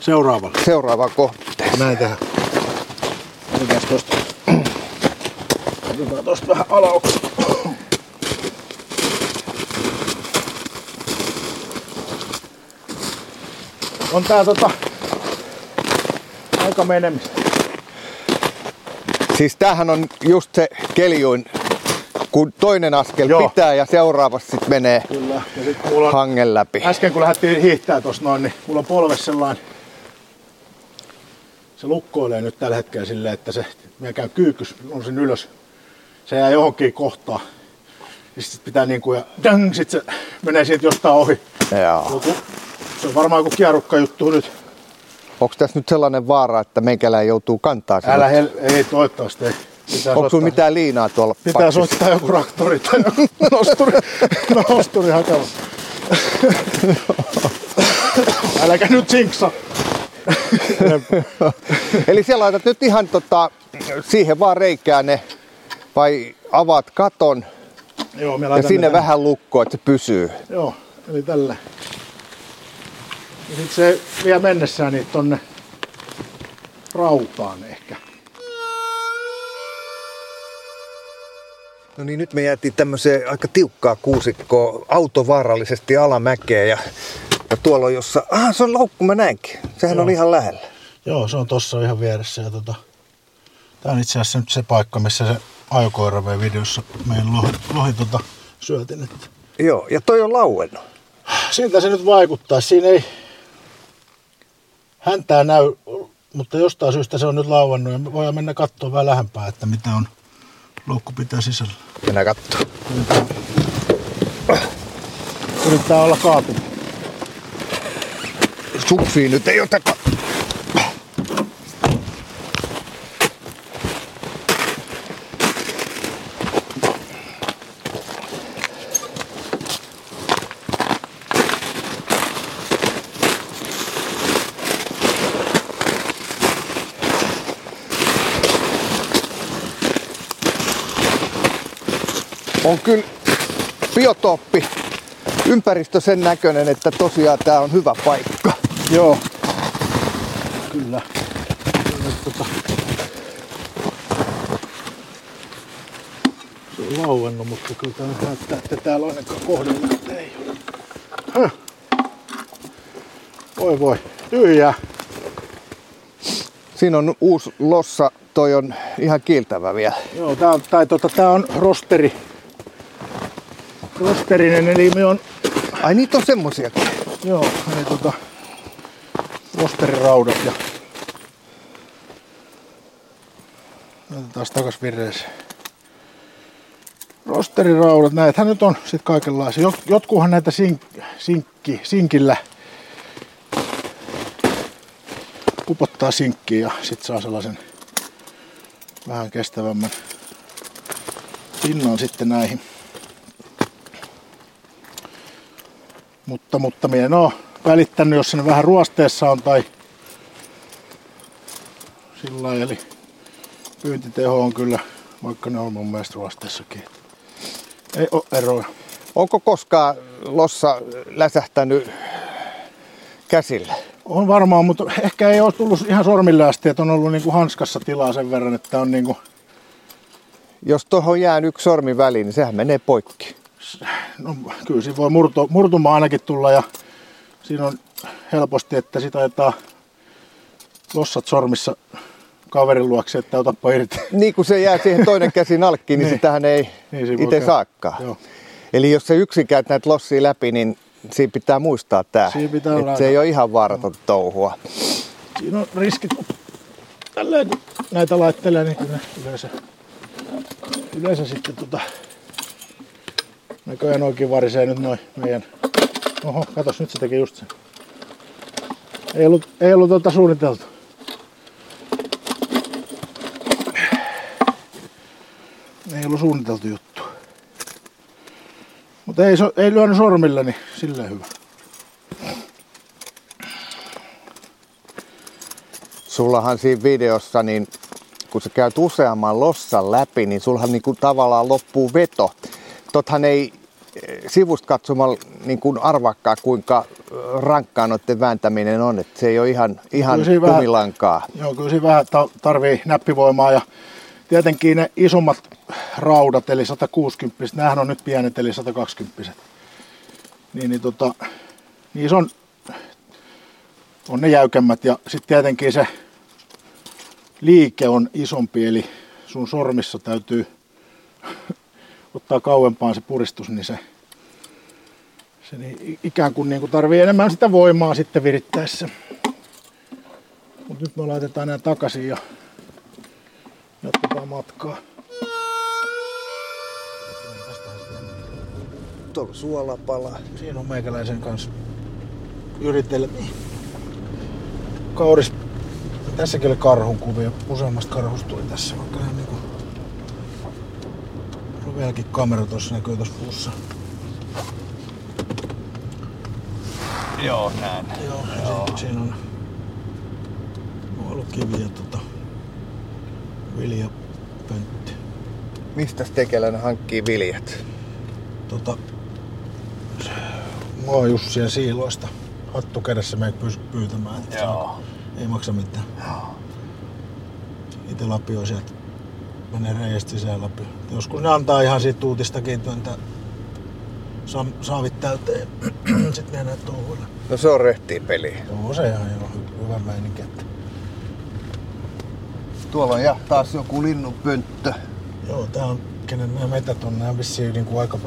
seuraavalle. Seuraavaan kohteeseen. Näin tehdään. Otetaan tosta. Otetaan tosta vähän alauksia. on tää tota, aika menemistä. Siis tämähän on just se keljuin, kun toinen askel Joo. pitää ja seuraavassa sitten menee Kyllä. Ja sit mulla on, hangen läpi. äsken kun lähdettiin hiihtää tuossa noin, niin mulla on polves sellainen, se lukkoilee nyt tällä hetkellä silleen, että se meidän käy kyykys, on sen ylös. Se jää johonkin kohtaan. Ja sit pitää niinku ja dang, sit se menee siitä jostain ohi. Joo. Joku, se on varmaan joku kierrukka juttu nyt. Onko tässä nyt sellainen vaara, että menkälään joutuu kantaa sen? Älä hel... ei toivottavasti ei. Pitää Onko sulla mitään liinaa tuolla Pitää soittaa joku traktori tai joku nosturi, nosturi hakeva. Äläkä nyt sinksa. Eli sä laitat nyt ihan tota, siihen vaan reikään ne, vai avaat katon Joo, me ja sinne ne vähän lukkoon, että se pysyy. Joo, eli tällä. Ja sit se vie mennessään niitä tonne rautaan ehkä. No niin, nyt me jäätiin tämmöiseen aika tiukkaa kuusikkoa autovaarallisesti alamäkeä ja, ja tuolla on jossa, ah se on laukku, mä näinkin. Sehän Joo. on ihan lähellä. Joo, se on tossa ihan vieressä. Ja tota, tää on itse asiassa nyt se paikka, missä se ajokoira vei videossa meidän lohi, lohi tota, syötin. Että Joo, ja toi on lauennut. siltä se nyt vaikuttaa. Siinä ei häntää näy, mutta jostain syystä se on nyt lauennut ja me voidaan mennä katsoa vähän lähempää, että mitä on loukku pitää sisällä. Mennään kattoo. Yritetään olla kaatu. Supsii nyt ei oteta. On kyllä biotooppi ympäristö sen näköinen, että tosiaan tää on hyvä paikka. Joo. Kyllä. Tota... Se on lauennut, mutta kyllä tämä näyttää, että täällä on ainakaan kohdalla, ei ole. Höh. Voi voi, tyhjää. Siinä on uusi lossa, toi on ihan kiiltävä vielä. Joo, tää on, tai tota, tää on rosteri. Rosterinen, eli me on, Ai niitä on semmosiakin. joo, eli tota, rosteriraudat ja Laitetaan takas vireeseen. Rosteriraudat, näitähän nyt on sit kaikenlaisia. Jot- Jotkuhan näitä sink, sinkki, sinkillä upottaa sinkkiin ja sit saa sellaisen vähän kestävämmän pinnan sitten näihin. Mutta, mutta minä en oo välittänyt, jos nyt vähän ruosteessa on tai sillä lailla, eli pyyntiteho on kyllä, vaikka ne on mun mielestä ruosteessakin. Ei oo eroa. Onko koskaan lossa läsähtänyt käsillä? On varmaan, mutta ehkä ei ole tullut ihan sormille asti, että on ollut niinku hanskassa tilaa sen verran, että on niinku, Jos tuohon jää yksi sormi väliin, niin sehän menee poikki. No kyllä siinä voi murto, murtuma ainakin tulla ja siinä on helposti, että sitä ajetaan lossat sormissa kaverin luokse, että otappa irti. Niin kun se jää siihen toinen käsi nalkkiin, niin Niin. sitähän ei Niin, itse saakkaan. Joo. Eli jos se yksin käyt näitä lossia läpi, niin siinä pitää muistaa tämä. Siinä pitää että se ei ole ihan vaaraton touhua. Siinä on riskit. Tälleen kun näitä laittelee, niin kyllä yleensä, yleensä sitten tota, näköjään oikein varisee nyt noin meidän. Oho, katos nyt se teki just sen. Ei ollut, ei ollut tota suunniteltu. Ei ollut suunniteltu juttu. Mutta ei, ei lyönyt sormilla, niin silleen hyvä. Sullahan siinä videossa, niin kun sä käyt useamman lossan läpi, niin sullahan niin kuin tavallaan loppuu veto. Tothan ei sivusta katsomalla niin kuin arvakkaa, kuinka rankkaa noiden vääntäminen on. Että se ei ole ihan, ihan siinä vähän- kumilankaa. Joo, kyllä siinä vähän ta- tarvii näppivoimaa ja tietenkin ne isommat raudat, eli 160, nämähän on nyt pienet, eli 120. Niin, niin tota, niissä on, on ne jäykemmät ja sitten tietenkin se liike on isompi, eli sun sormissa täytyy ottaa kauempaan se puristus, niin se, se niin ikään kuin, niin kuin tarvii enemmän sitä voimaa sitten virittäessä. Mutta nyt me laitetaan nämä takaisin ja jatketaan matkaa. Tuolla suolapala. Siinä on meikäläisen kanssa yritelmiä. Kauris, tässäkin oli karhun kuvia. Useammasta karhusta tuli tässä, vaikka nämä niinku... Vieläkin kamera tuossa näkyy tuossa puussa. Joo, näin. Joo, Joo. Siinä, siinä on nuolukivi ja tota, viljapöntti. Mistä Tekeläinen hankkii viljat? Tota, mä oon just siellä siiloista. Hattu kädessä me pysty pyytämään. Joo. Ei maksa mitään. Joo. Itse lapio sieltä menee reiästä sisään läpi. Joskus ne antaa ihan siitä tuutistakin työntä sa- saavit täyteen. Sitten ne näet touhuilla. No se on rehtiä peli. Joo, se ihan joo, hy- hyvä meininki. Että. Tuolla on ja taas joku linnunpönttö. Joo, tää on, kenen nämä metät on, nämä vissiin niin kuin aika,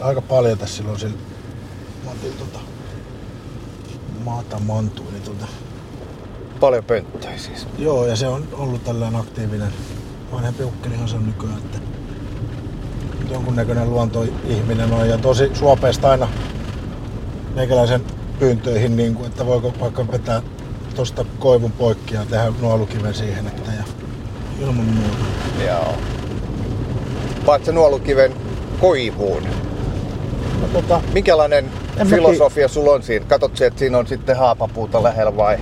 aika paljon tässä silloin sillä, mä otin tota, maata mantuun, niin tota, Paljon pönttöjä siis. Joo, ja se on ollut tällainen aktiivinen. Vanhempi ukkelihan se on nykyään, että jonkunnäköinen luontoihminen on ja tosi suopeesta aina meikäläisen pyyntöihin, niin kuin, että voiko vaikka vetää tuosta koivun poikki ja tehdä nuolukiven siihen, että ja ilman muuta. Joo. Paat se nuolukiven koivuun. No, tota, Minkälainen En filosofia sulla on siinä? Katsot että siinä on sitten haapapuuta lähellä vai?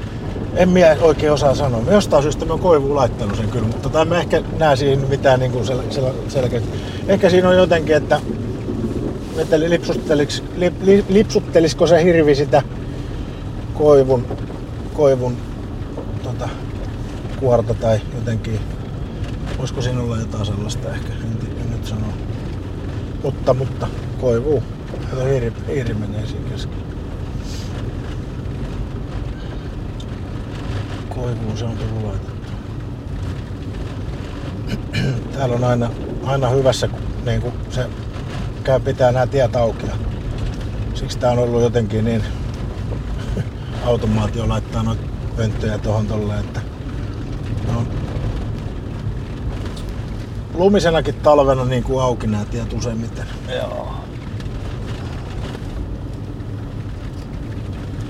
En minä oikein osaa sanoa. Mä jostain syystä mä oon koivuun laittanut sen kyllä, mutta en mä ehkä näe siinä mitään niin kuin sel, sel, selkeästi. Ehkä siinä on jotenkin, että että lipsuttelis, lip, li, lipsuttelisiko se hirvi sitä koivun, koivun tota, kuorta tai jotenkin. Voisiko siinä olla jotain sellaista ehkä, en, en nyt sano. Mutta, mutta koivu. Kato, hiiri, hiiri menee siinä kesken. Koivuun se on tullut. Täällä on aina, aina hyvässä, kun niin kuin se käy pitää nämä tiet auki. Siksi tää on ollut jotenkin niin automaatio laittaa noita pönttöjä tuohon tolle, että ne on lumisenakin talvena niin kuin auki nämä tiet useimmiten. Joo.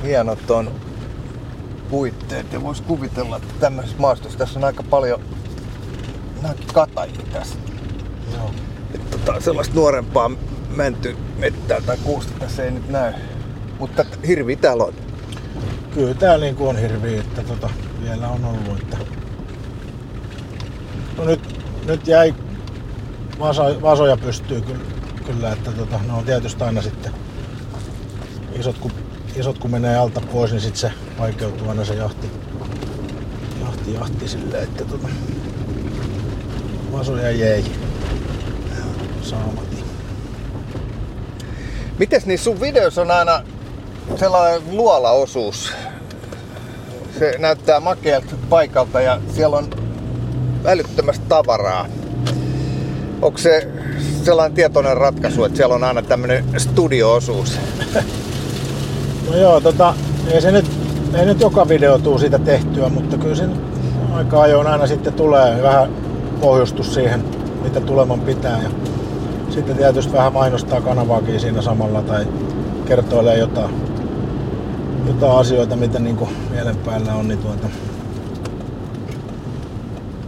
Hienot on puitteet ja vois kuvitella, että tämmöisessä maastossa tässä on aika paljon nämäkin katajia tässä. Joo. Että tota, sellaista nuorempaa mäntymettää tai kuusta tässä ei nyt näy. Mutta hirvi täällä on. Kyllä täällä niin on hirviä, että tota, vielä on ollut. Että... No nyt, nyt jäi vaso, vasoja pystyy kyllä, kyllä että tota, ne on tietysti aina sitten isot kun, isot kun menee alta pois, niin sitten se vaikeutuu aina se jahti, jahti, jahti silleen, että tota, vasoja jäi saamati. Mites niin sun videossa on aina sellainen luolaosuus? Se näyttää makealta paikalta ja siellä on älyttömästä tavaraa. Onko se sellainen tietoinen ratkaisu, että siellä on aina tämmöinen studio-osuus? No joo, tota, ei se nyt, ei nyt joka video tuu siitä tehtyä, mutta kyllä se nyt aika ajoin aina sitten tulee vähän pohjustus siihen, mitä tuleman pitää. Ja sitten tietysti vähän mainostaa kanavaakin siinä samalla tai kertoilee jotain, jotain asioita, mitä niin mielen päällä on. Niin tuota.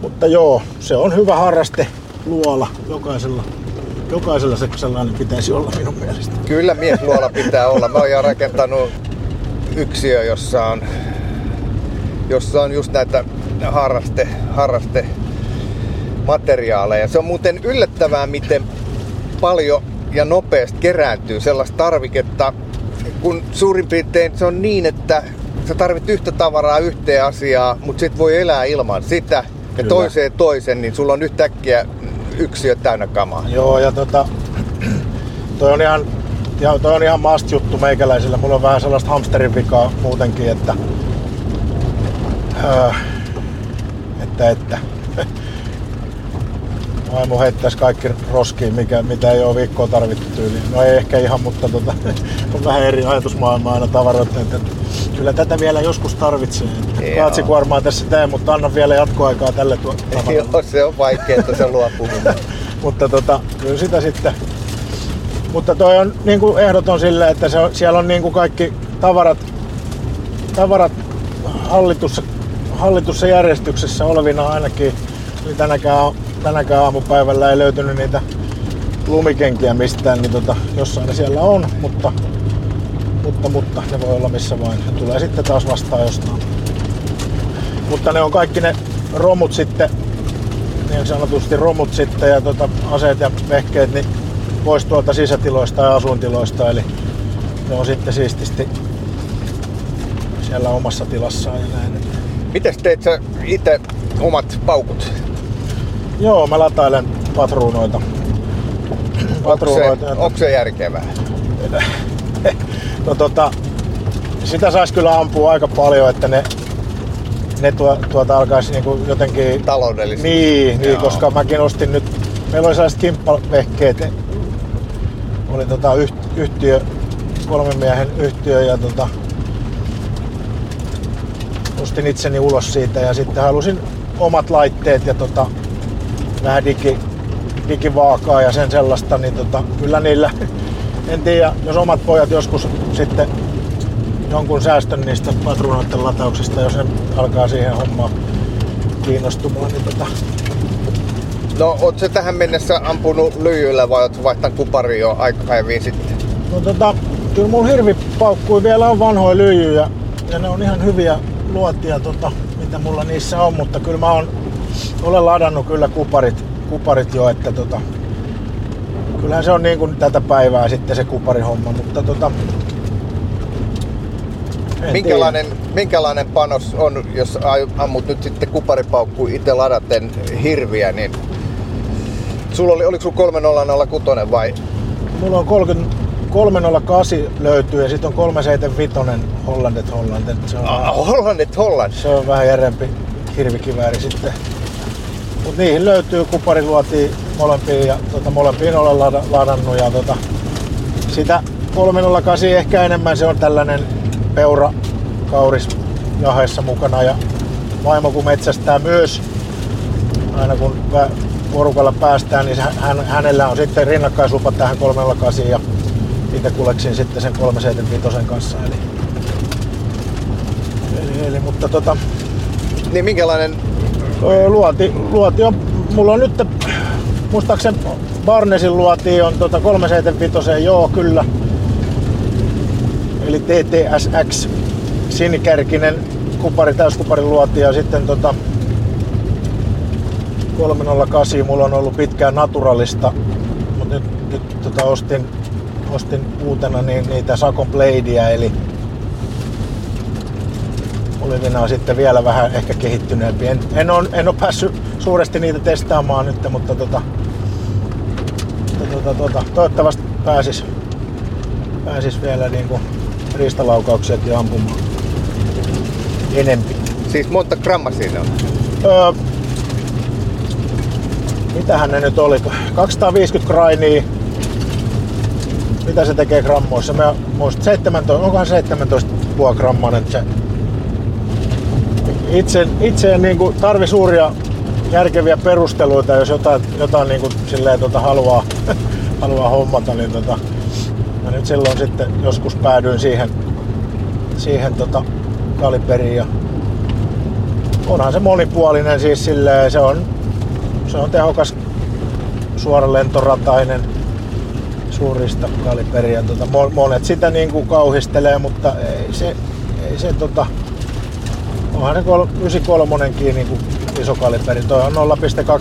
Mutta joo, se on hyvä harraste luola jokaisella. Jokaisella se sellainen pitäisi olla minun mielestä. Kyllä miesluola pitää olla. Mä oon rakentanut yksiö, jossa on, jossa on just näitä harraste, harraste materiaaleja. Se on muuten yllättävää, miten paljon ja nopeasti kerääntyy sellaista tarviketta, kun suurin piirtein se on niin, että sä tarvit yhtä tavaraa yhteen asiaa, mutta sit voi elää ilman sitä ja Kyllä. toiseen toisen, niin sulla on yhtäkkiä yksiö täynnä kamaa. Joo, ja tota, toi on ihan, ja toi on ihan must juttu meikäläisillä. Mulla on vähän sellaista hamsterin vikaa muutenkin, että, öö, että että, että vaimo heittäisi kaikki roskiin, mikä, mitä ei ole viikkoa tarvittu tyyliin. No ei ehkä ihan, mutta tota, on vähän eri ajatusmaailma aina tavaroita. Että kyllä tätä vielä joskus tarvitsee. Kaatsikuormaa tässä teen, mutta anna vielä jatkoaikaa tälle tuo Joo, se on vaikea, että se luopuu. mutta tota, kyllä sitä sitten. Mutta toi on niin kuin ehdoton sille, että se siellä on niin kuin kaikki tavarat, tavarat hallitussa, hallitussa järjestyksessä olevina ainakin. Eli tänäkään tänäkään aamupäivällä ei löytynyt niitä lumikenkiä mistään, niin tota, jossain ne siellä on, mutta, mutta, mutta ne voi olla missä vain. Ne tulee sitten taas vastaan jostain. Mutta ne on kaikki ne romut sitten, niin sanotusti romut sitten ja tota, aseet ja vehkeet niin pois tuolta sisätiloista ja asuintiloista, eli ne on sitten siististi siellä omassa tilassaan ja näin. Miten teet sä itse omat paukut? Joo, mä latailen patruunoita. patruunoita. Onko se, onko se järkevää? no tota, sitä saisi kyllä ampua aika paljon, että ne, ne tuo, tuota alkaisi niinku jotenkin... Taloudellisesti. Niin, niin koska mäkin ostin nyt, meillä oli sellaiset kimppavehkeet, oli tota yhtiö, kolmen miehen yhtiö ja tota, ostin itseni ulos siitä ja sitten halusin omat laitteet ja tota, vähän digi, digivaakaa ja sen sellaista, niin tota, kyllä niillä, en tiedä, jos omat pojat joskus sitten jonkun säästön niistä patruunoiden latauksista, jos ne alkaa siihen hommaan kiinnostumaan, niin tota... No, oot se tähän mennessä ampunut lyijyllä vai oot vaihtanut kupari jo aikapäiviin sitten? No tota, kyllä mun hirvipaukkui vielä on vanhoja lyijyjä ja ne on ihan hyviä luotia, tota, mitä mulla niissä on, mutta kyllä mä oon olen ladannut kyllä kuparit, kuparit jo, että tota, kyllähän se on niin kuin tätä päivää sitten se kuparihomma, mutta tota, minkälainen, minkälainen panos on, jos ammut nyt sitten kuparipaukku itse ladaten hirviä, niin sulla oli, oliko sulla 3006 vai? Mulla on 30, 308 löytyy ja sitten on 375 Hollandet Hollandet. Se on, ah, Hollandet Holland. Se on vähän järempi hirvikivääri sitten. Mutta niihin löytyy kupariluoti molempiin ja tota, molempiin olen ladannut ja tota, sitä 308 ehkä enemmän se on tällainen peura kauris jaheessa mukana ja vaimo kun metsästää myös aina kun porukalla päästään, niin hän, hänellä on sitten rinnakkaislupa tähän 308 ja itse kuleksin sitten sen 375 kanssa. Eli, eli, eli mutta tota, niin minkälainen luoti, luoti on, mulla on nyt, muistaakseni Barnesin luoti on tota 375, joo kyllä. Eli TTSX sinikärkinen kupari, täyskuparin luoti ja sitten tota 308 mulla on ollut pitkään naturalista, mutta nyt, nyt tota ostin, ostin uutena niin, niitä Sakon Bladea eli olivina sitten vielä vähän ehkä kehittyneempi. En, en, ole, en ole päässyt suuresti niitä testaamaan nyt, mutta tota, tota, tota, toivottavasti pääsis, pääsis vielä niin kuin riistalaukauksetkin ampumaan enempi. Siis monta gramma siinä on? Öö, mitähän ne nyt oli? 250 grainia. Mitä se tekee grammoissa? Mä muistan 17, onkohan 17 grammanen se itse, itse en niin kuin tarvi suuria järkeviä perusteluita, jos jotain, jotain niin kuin silleen, tota, haluaa, haluaa hommata, niin tota, mä nyt silloin sitten joskus päädyin siihen, siihen tota, kaliberiin ja onhan se monipuolinen siis silleen, se on, se on tehokas suoralentoratainen suurista kaliberia. Tota, monet sitä niin kuin kauhistelee, mutta ei se, ei se tota, onhan ne 93 niin kuin iso kaliberi. Toi on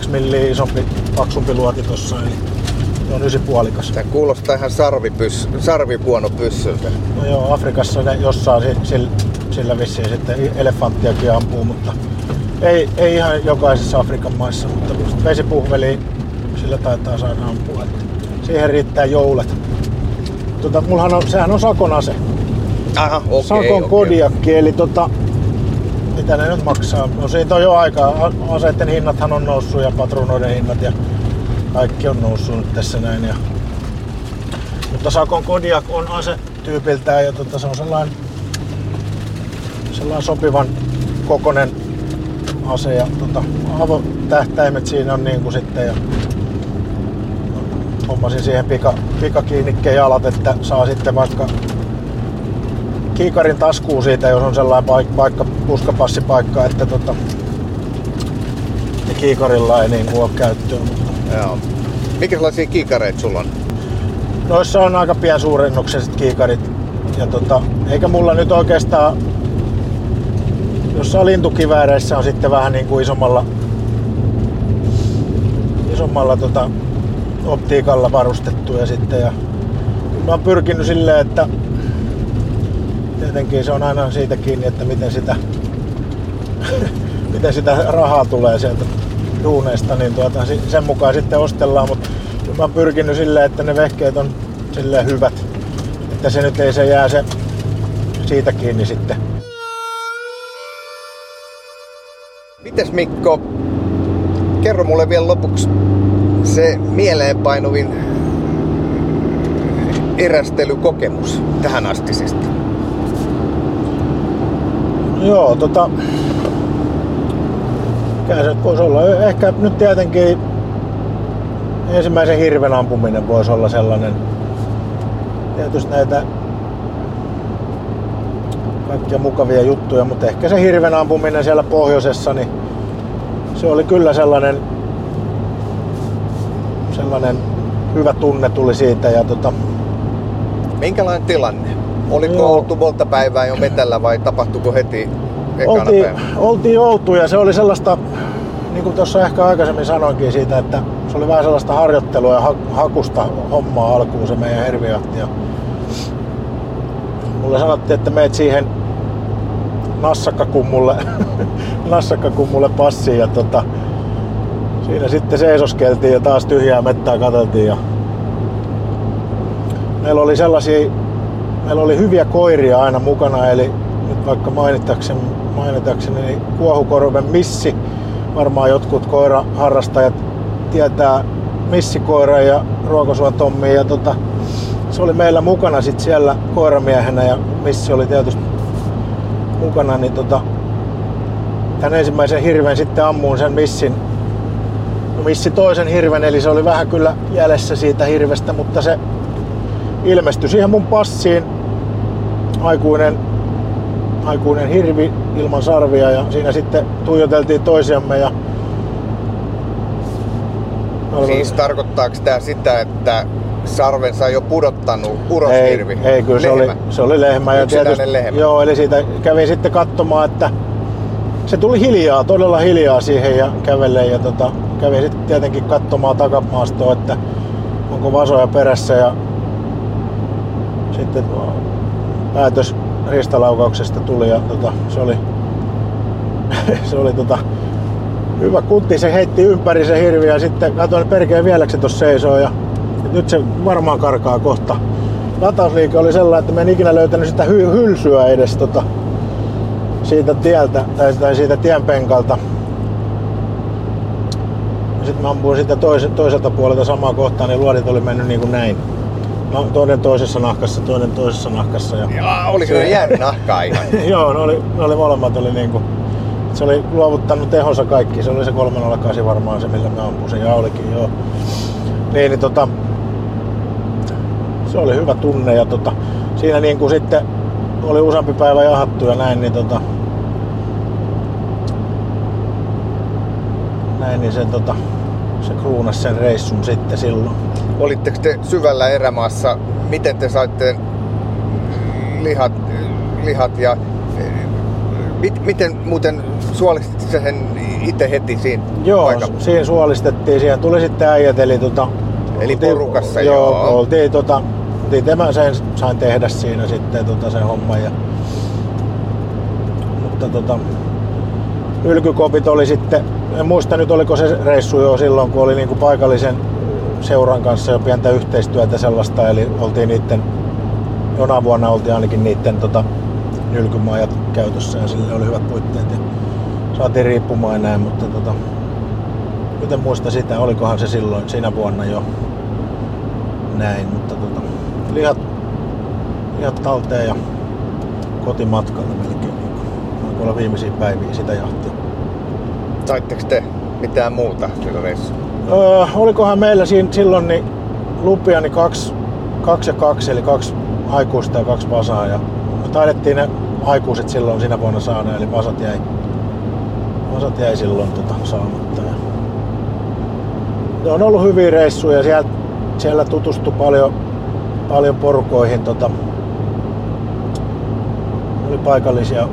0,2 milliä isompi, paksumpi luoti tossa, eli on ysi puolikas. Tämä kuulostaa ihan sarvipys, sarvipuonopyssyltä. No joo, Afrikassa ne jossain sillä, sillä vissiin sitten elefanttiakin ampuu, mutta ei, ei ihan jokaisessa Afrikan maissa, mutta vesipuhveli sillä taitaa saada ampua. Että siihen riittää joulet. Tota, mullahan on, sehän on sakon ase. Aha, okay, Sakon okay. kodiakki, eli tota, mitä ne nyt maksaa. No siitä on jo aikaa. Aseiden hinnathan on noussut ja patruunoiden hinnat ja kaikki on noussut nyt tässä näin. Ja... Mutta Sakon Kodiak on ase tyypiltään ja tota, se on sellainen, sellainen sopivan kokonen ase ja tota, avotähtäimet siinä on niin kuin sitten ja hommasin siihen pika, pikakiinnikkeen jalat, että saa sitten vaikka kiikarin taskuun siitä, jos on sellainen paikka, paikka puskapassipaikka, että tota, ja kiikarilla ei niin ole käyttöön. Joo. Mikä sellaisia kiikareita sulla on? Noissa on aika piensuurennukset kiikarit. Ja tota, eikä mulla nyt oikeastaan, jossain lintukivääreissä on sitten vähän niin kuin isommalla, isommalla tota, optiikalla varustettuja sitten. Ja mä oon pyrkinyt silleen, että tietenkin se on aina siitä kiinni, että miten sitä, miten sitä rahaa tulee sieltä duuneista, niin tuota, sen mukaan sitten ostellaan, mutta mä oon pyrkinyt silleen, että ne vehkeet on silleen hyvät, että se nyt ei se jää se siitä kiinni sitten. Mites Mikko, kerro mulle vielä lopuksi se mieleenpainuvin erästelykokemus tähän astisesta? Joo, tota... se voisi olla ehkä nyt tietenkin ensimmäisen hirven ampuminen voisi olla sellainen. Tietysti näitä kaikkia mukavia juttuja, mutta ehkä se hirven ampuminen siellä pohjoisessa, niin se oli kyllä sellainen sellainen hyvä tunne tuli siitä. Ja tota... Minkälainen tilanne? Oliko Joo. oltu monta päivää jo metällä vai tapahtuiko heti ekana oltiin, oltiin oltu ja se oli sellaista, niin kuin tuossa ehkä aikaisemmin sanoinkin siitä, että se oli vähän sellaista harjoittelua ja hakusta hommaa alkuun se meidän herviahti. Ja mulle sanottiin, että meet siihen nassakkakummulle, nassakkakummulle passiin ja tota, siinä sitten seisoskeltiin ja taas tyhjää mettää katseltiin. Ja meillä oli sellaisia, meillä oli hyviä koiria aina mukana, eli nyt vaikka mainitakseni, mainitakseni niin Kuohukorven Missi, varmaan jotkut koiraharrastajat tietää Missikoira ja Ruokosuon Tommi ja tota, se oli meillä mukana sit siellä koiramiehenä ja Missi oli tietysti mukana, niin tota, tämän ensimmäisen hirven sitten ammuun sen Missin missi toisen hirven, eli se oli vähän kyllä jäljessä siitä hirvestä, mutta se ilmestyi siihen mun passiin. Aikuinen, aikuinen hirvi ilman sarvia ja siinä sitten tuijoteltiin toisiamme ja Siis tarkoittaako tämä sitä, että sarvensa jo pudottanut urosvirvi? Ei, ei kyllä se oli, se oli lehmä. Ja tietysti, lehmä. Joo, eli siitä kävin sitten katsomaan, että se tuli hiljaa, todella hiljaa siihen ja kävelee ja tota, kävin sitten tietenkin katsomaan takamaastoa, että onko vasoja perässä ja sitten päätös ristalaukauksesta tuli ja tota, se oli, se oli tota, hyvä kunti, se heitti ympäri se hirvi ja sitten katsoin, että perkeen vieläkö se tuossa seisoo ja nyt se varmaan karkaa kohta. Latausliike oli sellainen, että mä en ikinä löytänyt sitä hy- hylsyä edes tota, siitä tieltä tai, tai siitä tienpenkalta. Sitten mä ampuin sitä tois, toiselta puolelta samaa kohtaa, niin luodit oli mennyt niin kuin näin. No, toinen toisessa nahkassa, toinen toisessa nahkassa. Ja Joo, oli se jäänyt nahkaa ihan. Joo, ne oli, ne oli molemmat oli niin kuin, se oli luovuttanut tehonsa kaikki. Se oli se 308 varmaan se, millä mä ampuin. Ja olikin, joo. Niin, niin tota, se oli hyvä tunne ja tota, siinä niin kuin sitten oli useampi päivä jahattu ja näin, niin tota, näin, niin se, tota, se kruunasi sen reissun sitten silloin. Olitteko te syvällä erämaassa? Miten te saitte lihat, lihat ja mit, miten muuten suolistitte sen itse heti siinä Joo, paikalla? siinä suolistettiin. Siihen tuli sitten äijät, eli tota, Eli oltiin, porukassa, joo. joo. Oltiin, tota, oltiin mä sen sain tehdä siinä sitten tota, sen homman. Ja, mutta tota, ylkykopit oli sitten, en muista nyt oliko se reissu jo silloin, kun oli niin kuin paikallisen seuran kanssa jo pientä yhteistyötä sellaista, eli oltiin niiden, jona vuonna oltiin ainakin niiden tota, nylkymaajat käytössä ja sille oli hyvät puitteet. Ja saatiin riippumaan näin, mutta tota, nyt en muista sitä, olikohan se silloin siinä vuonna jo näin, mutta tota, lihat, lihat talteen ja kotimatkalle melkein. Niin olla viimeisiä päiviä sitä jahtia. Saitteko te mitään muuta sillä reissulla? Öö, olikohan meillä siinä, silloin niin lupia niin kaksi, kaksi ja kaksi, eli kaksi aikuista ja kaksi vasaa. Ja me taidettiin ne aikuiset silloin siinä vuonna saada, eli vasat jäi, vasat jäi silloin tota, saamatta. Ja ne on ollut hyviä reissuja, siellä, siellä tutustu paljon, paljon porukoihin. Tota, oli paikallisia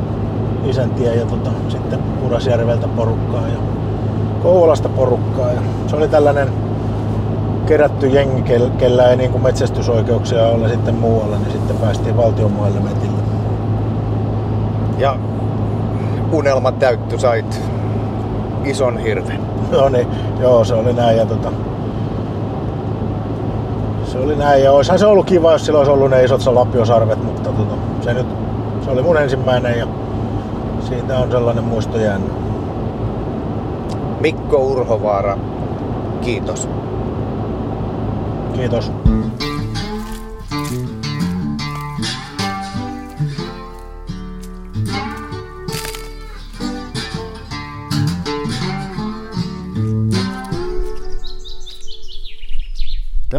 isäntiä ja tota, sitten Pudasjärveltä porukkaa ja Kouvolasta porukkaa. Ja se oli tällainen kerätty jengi, kellä ei niin kuin metsästysoikeuksia ole sitten muualla, niin sitten päästiin valtionmaille metille. Ja unelma täytty, sait ison hirven. No niin, joo, se oli näin. Ja tota, se oli näin. Ja olisihan se ollut kiva, jos sillä olisi ollut ne isot lapiosarvet, mutta tota, se nyt se oli mun ensimmäinen ja siitä on sellainen muisto jäänyt. Mikko Urhovaara, kiitos. Kiitos.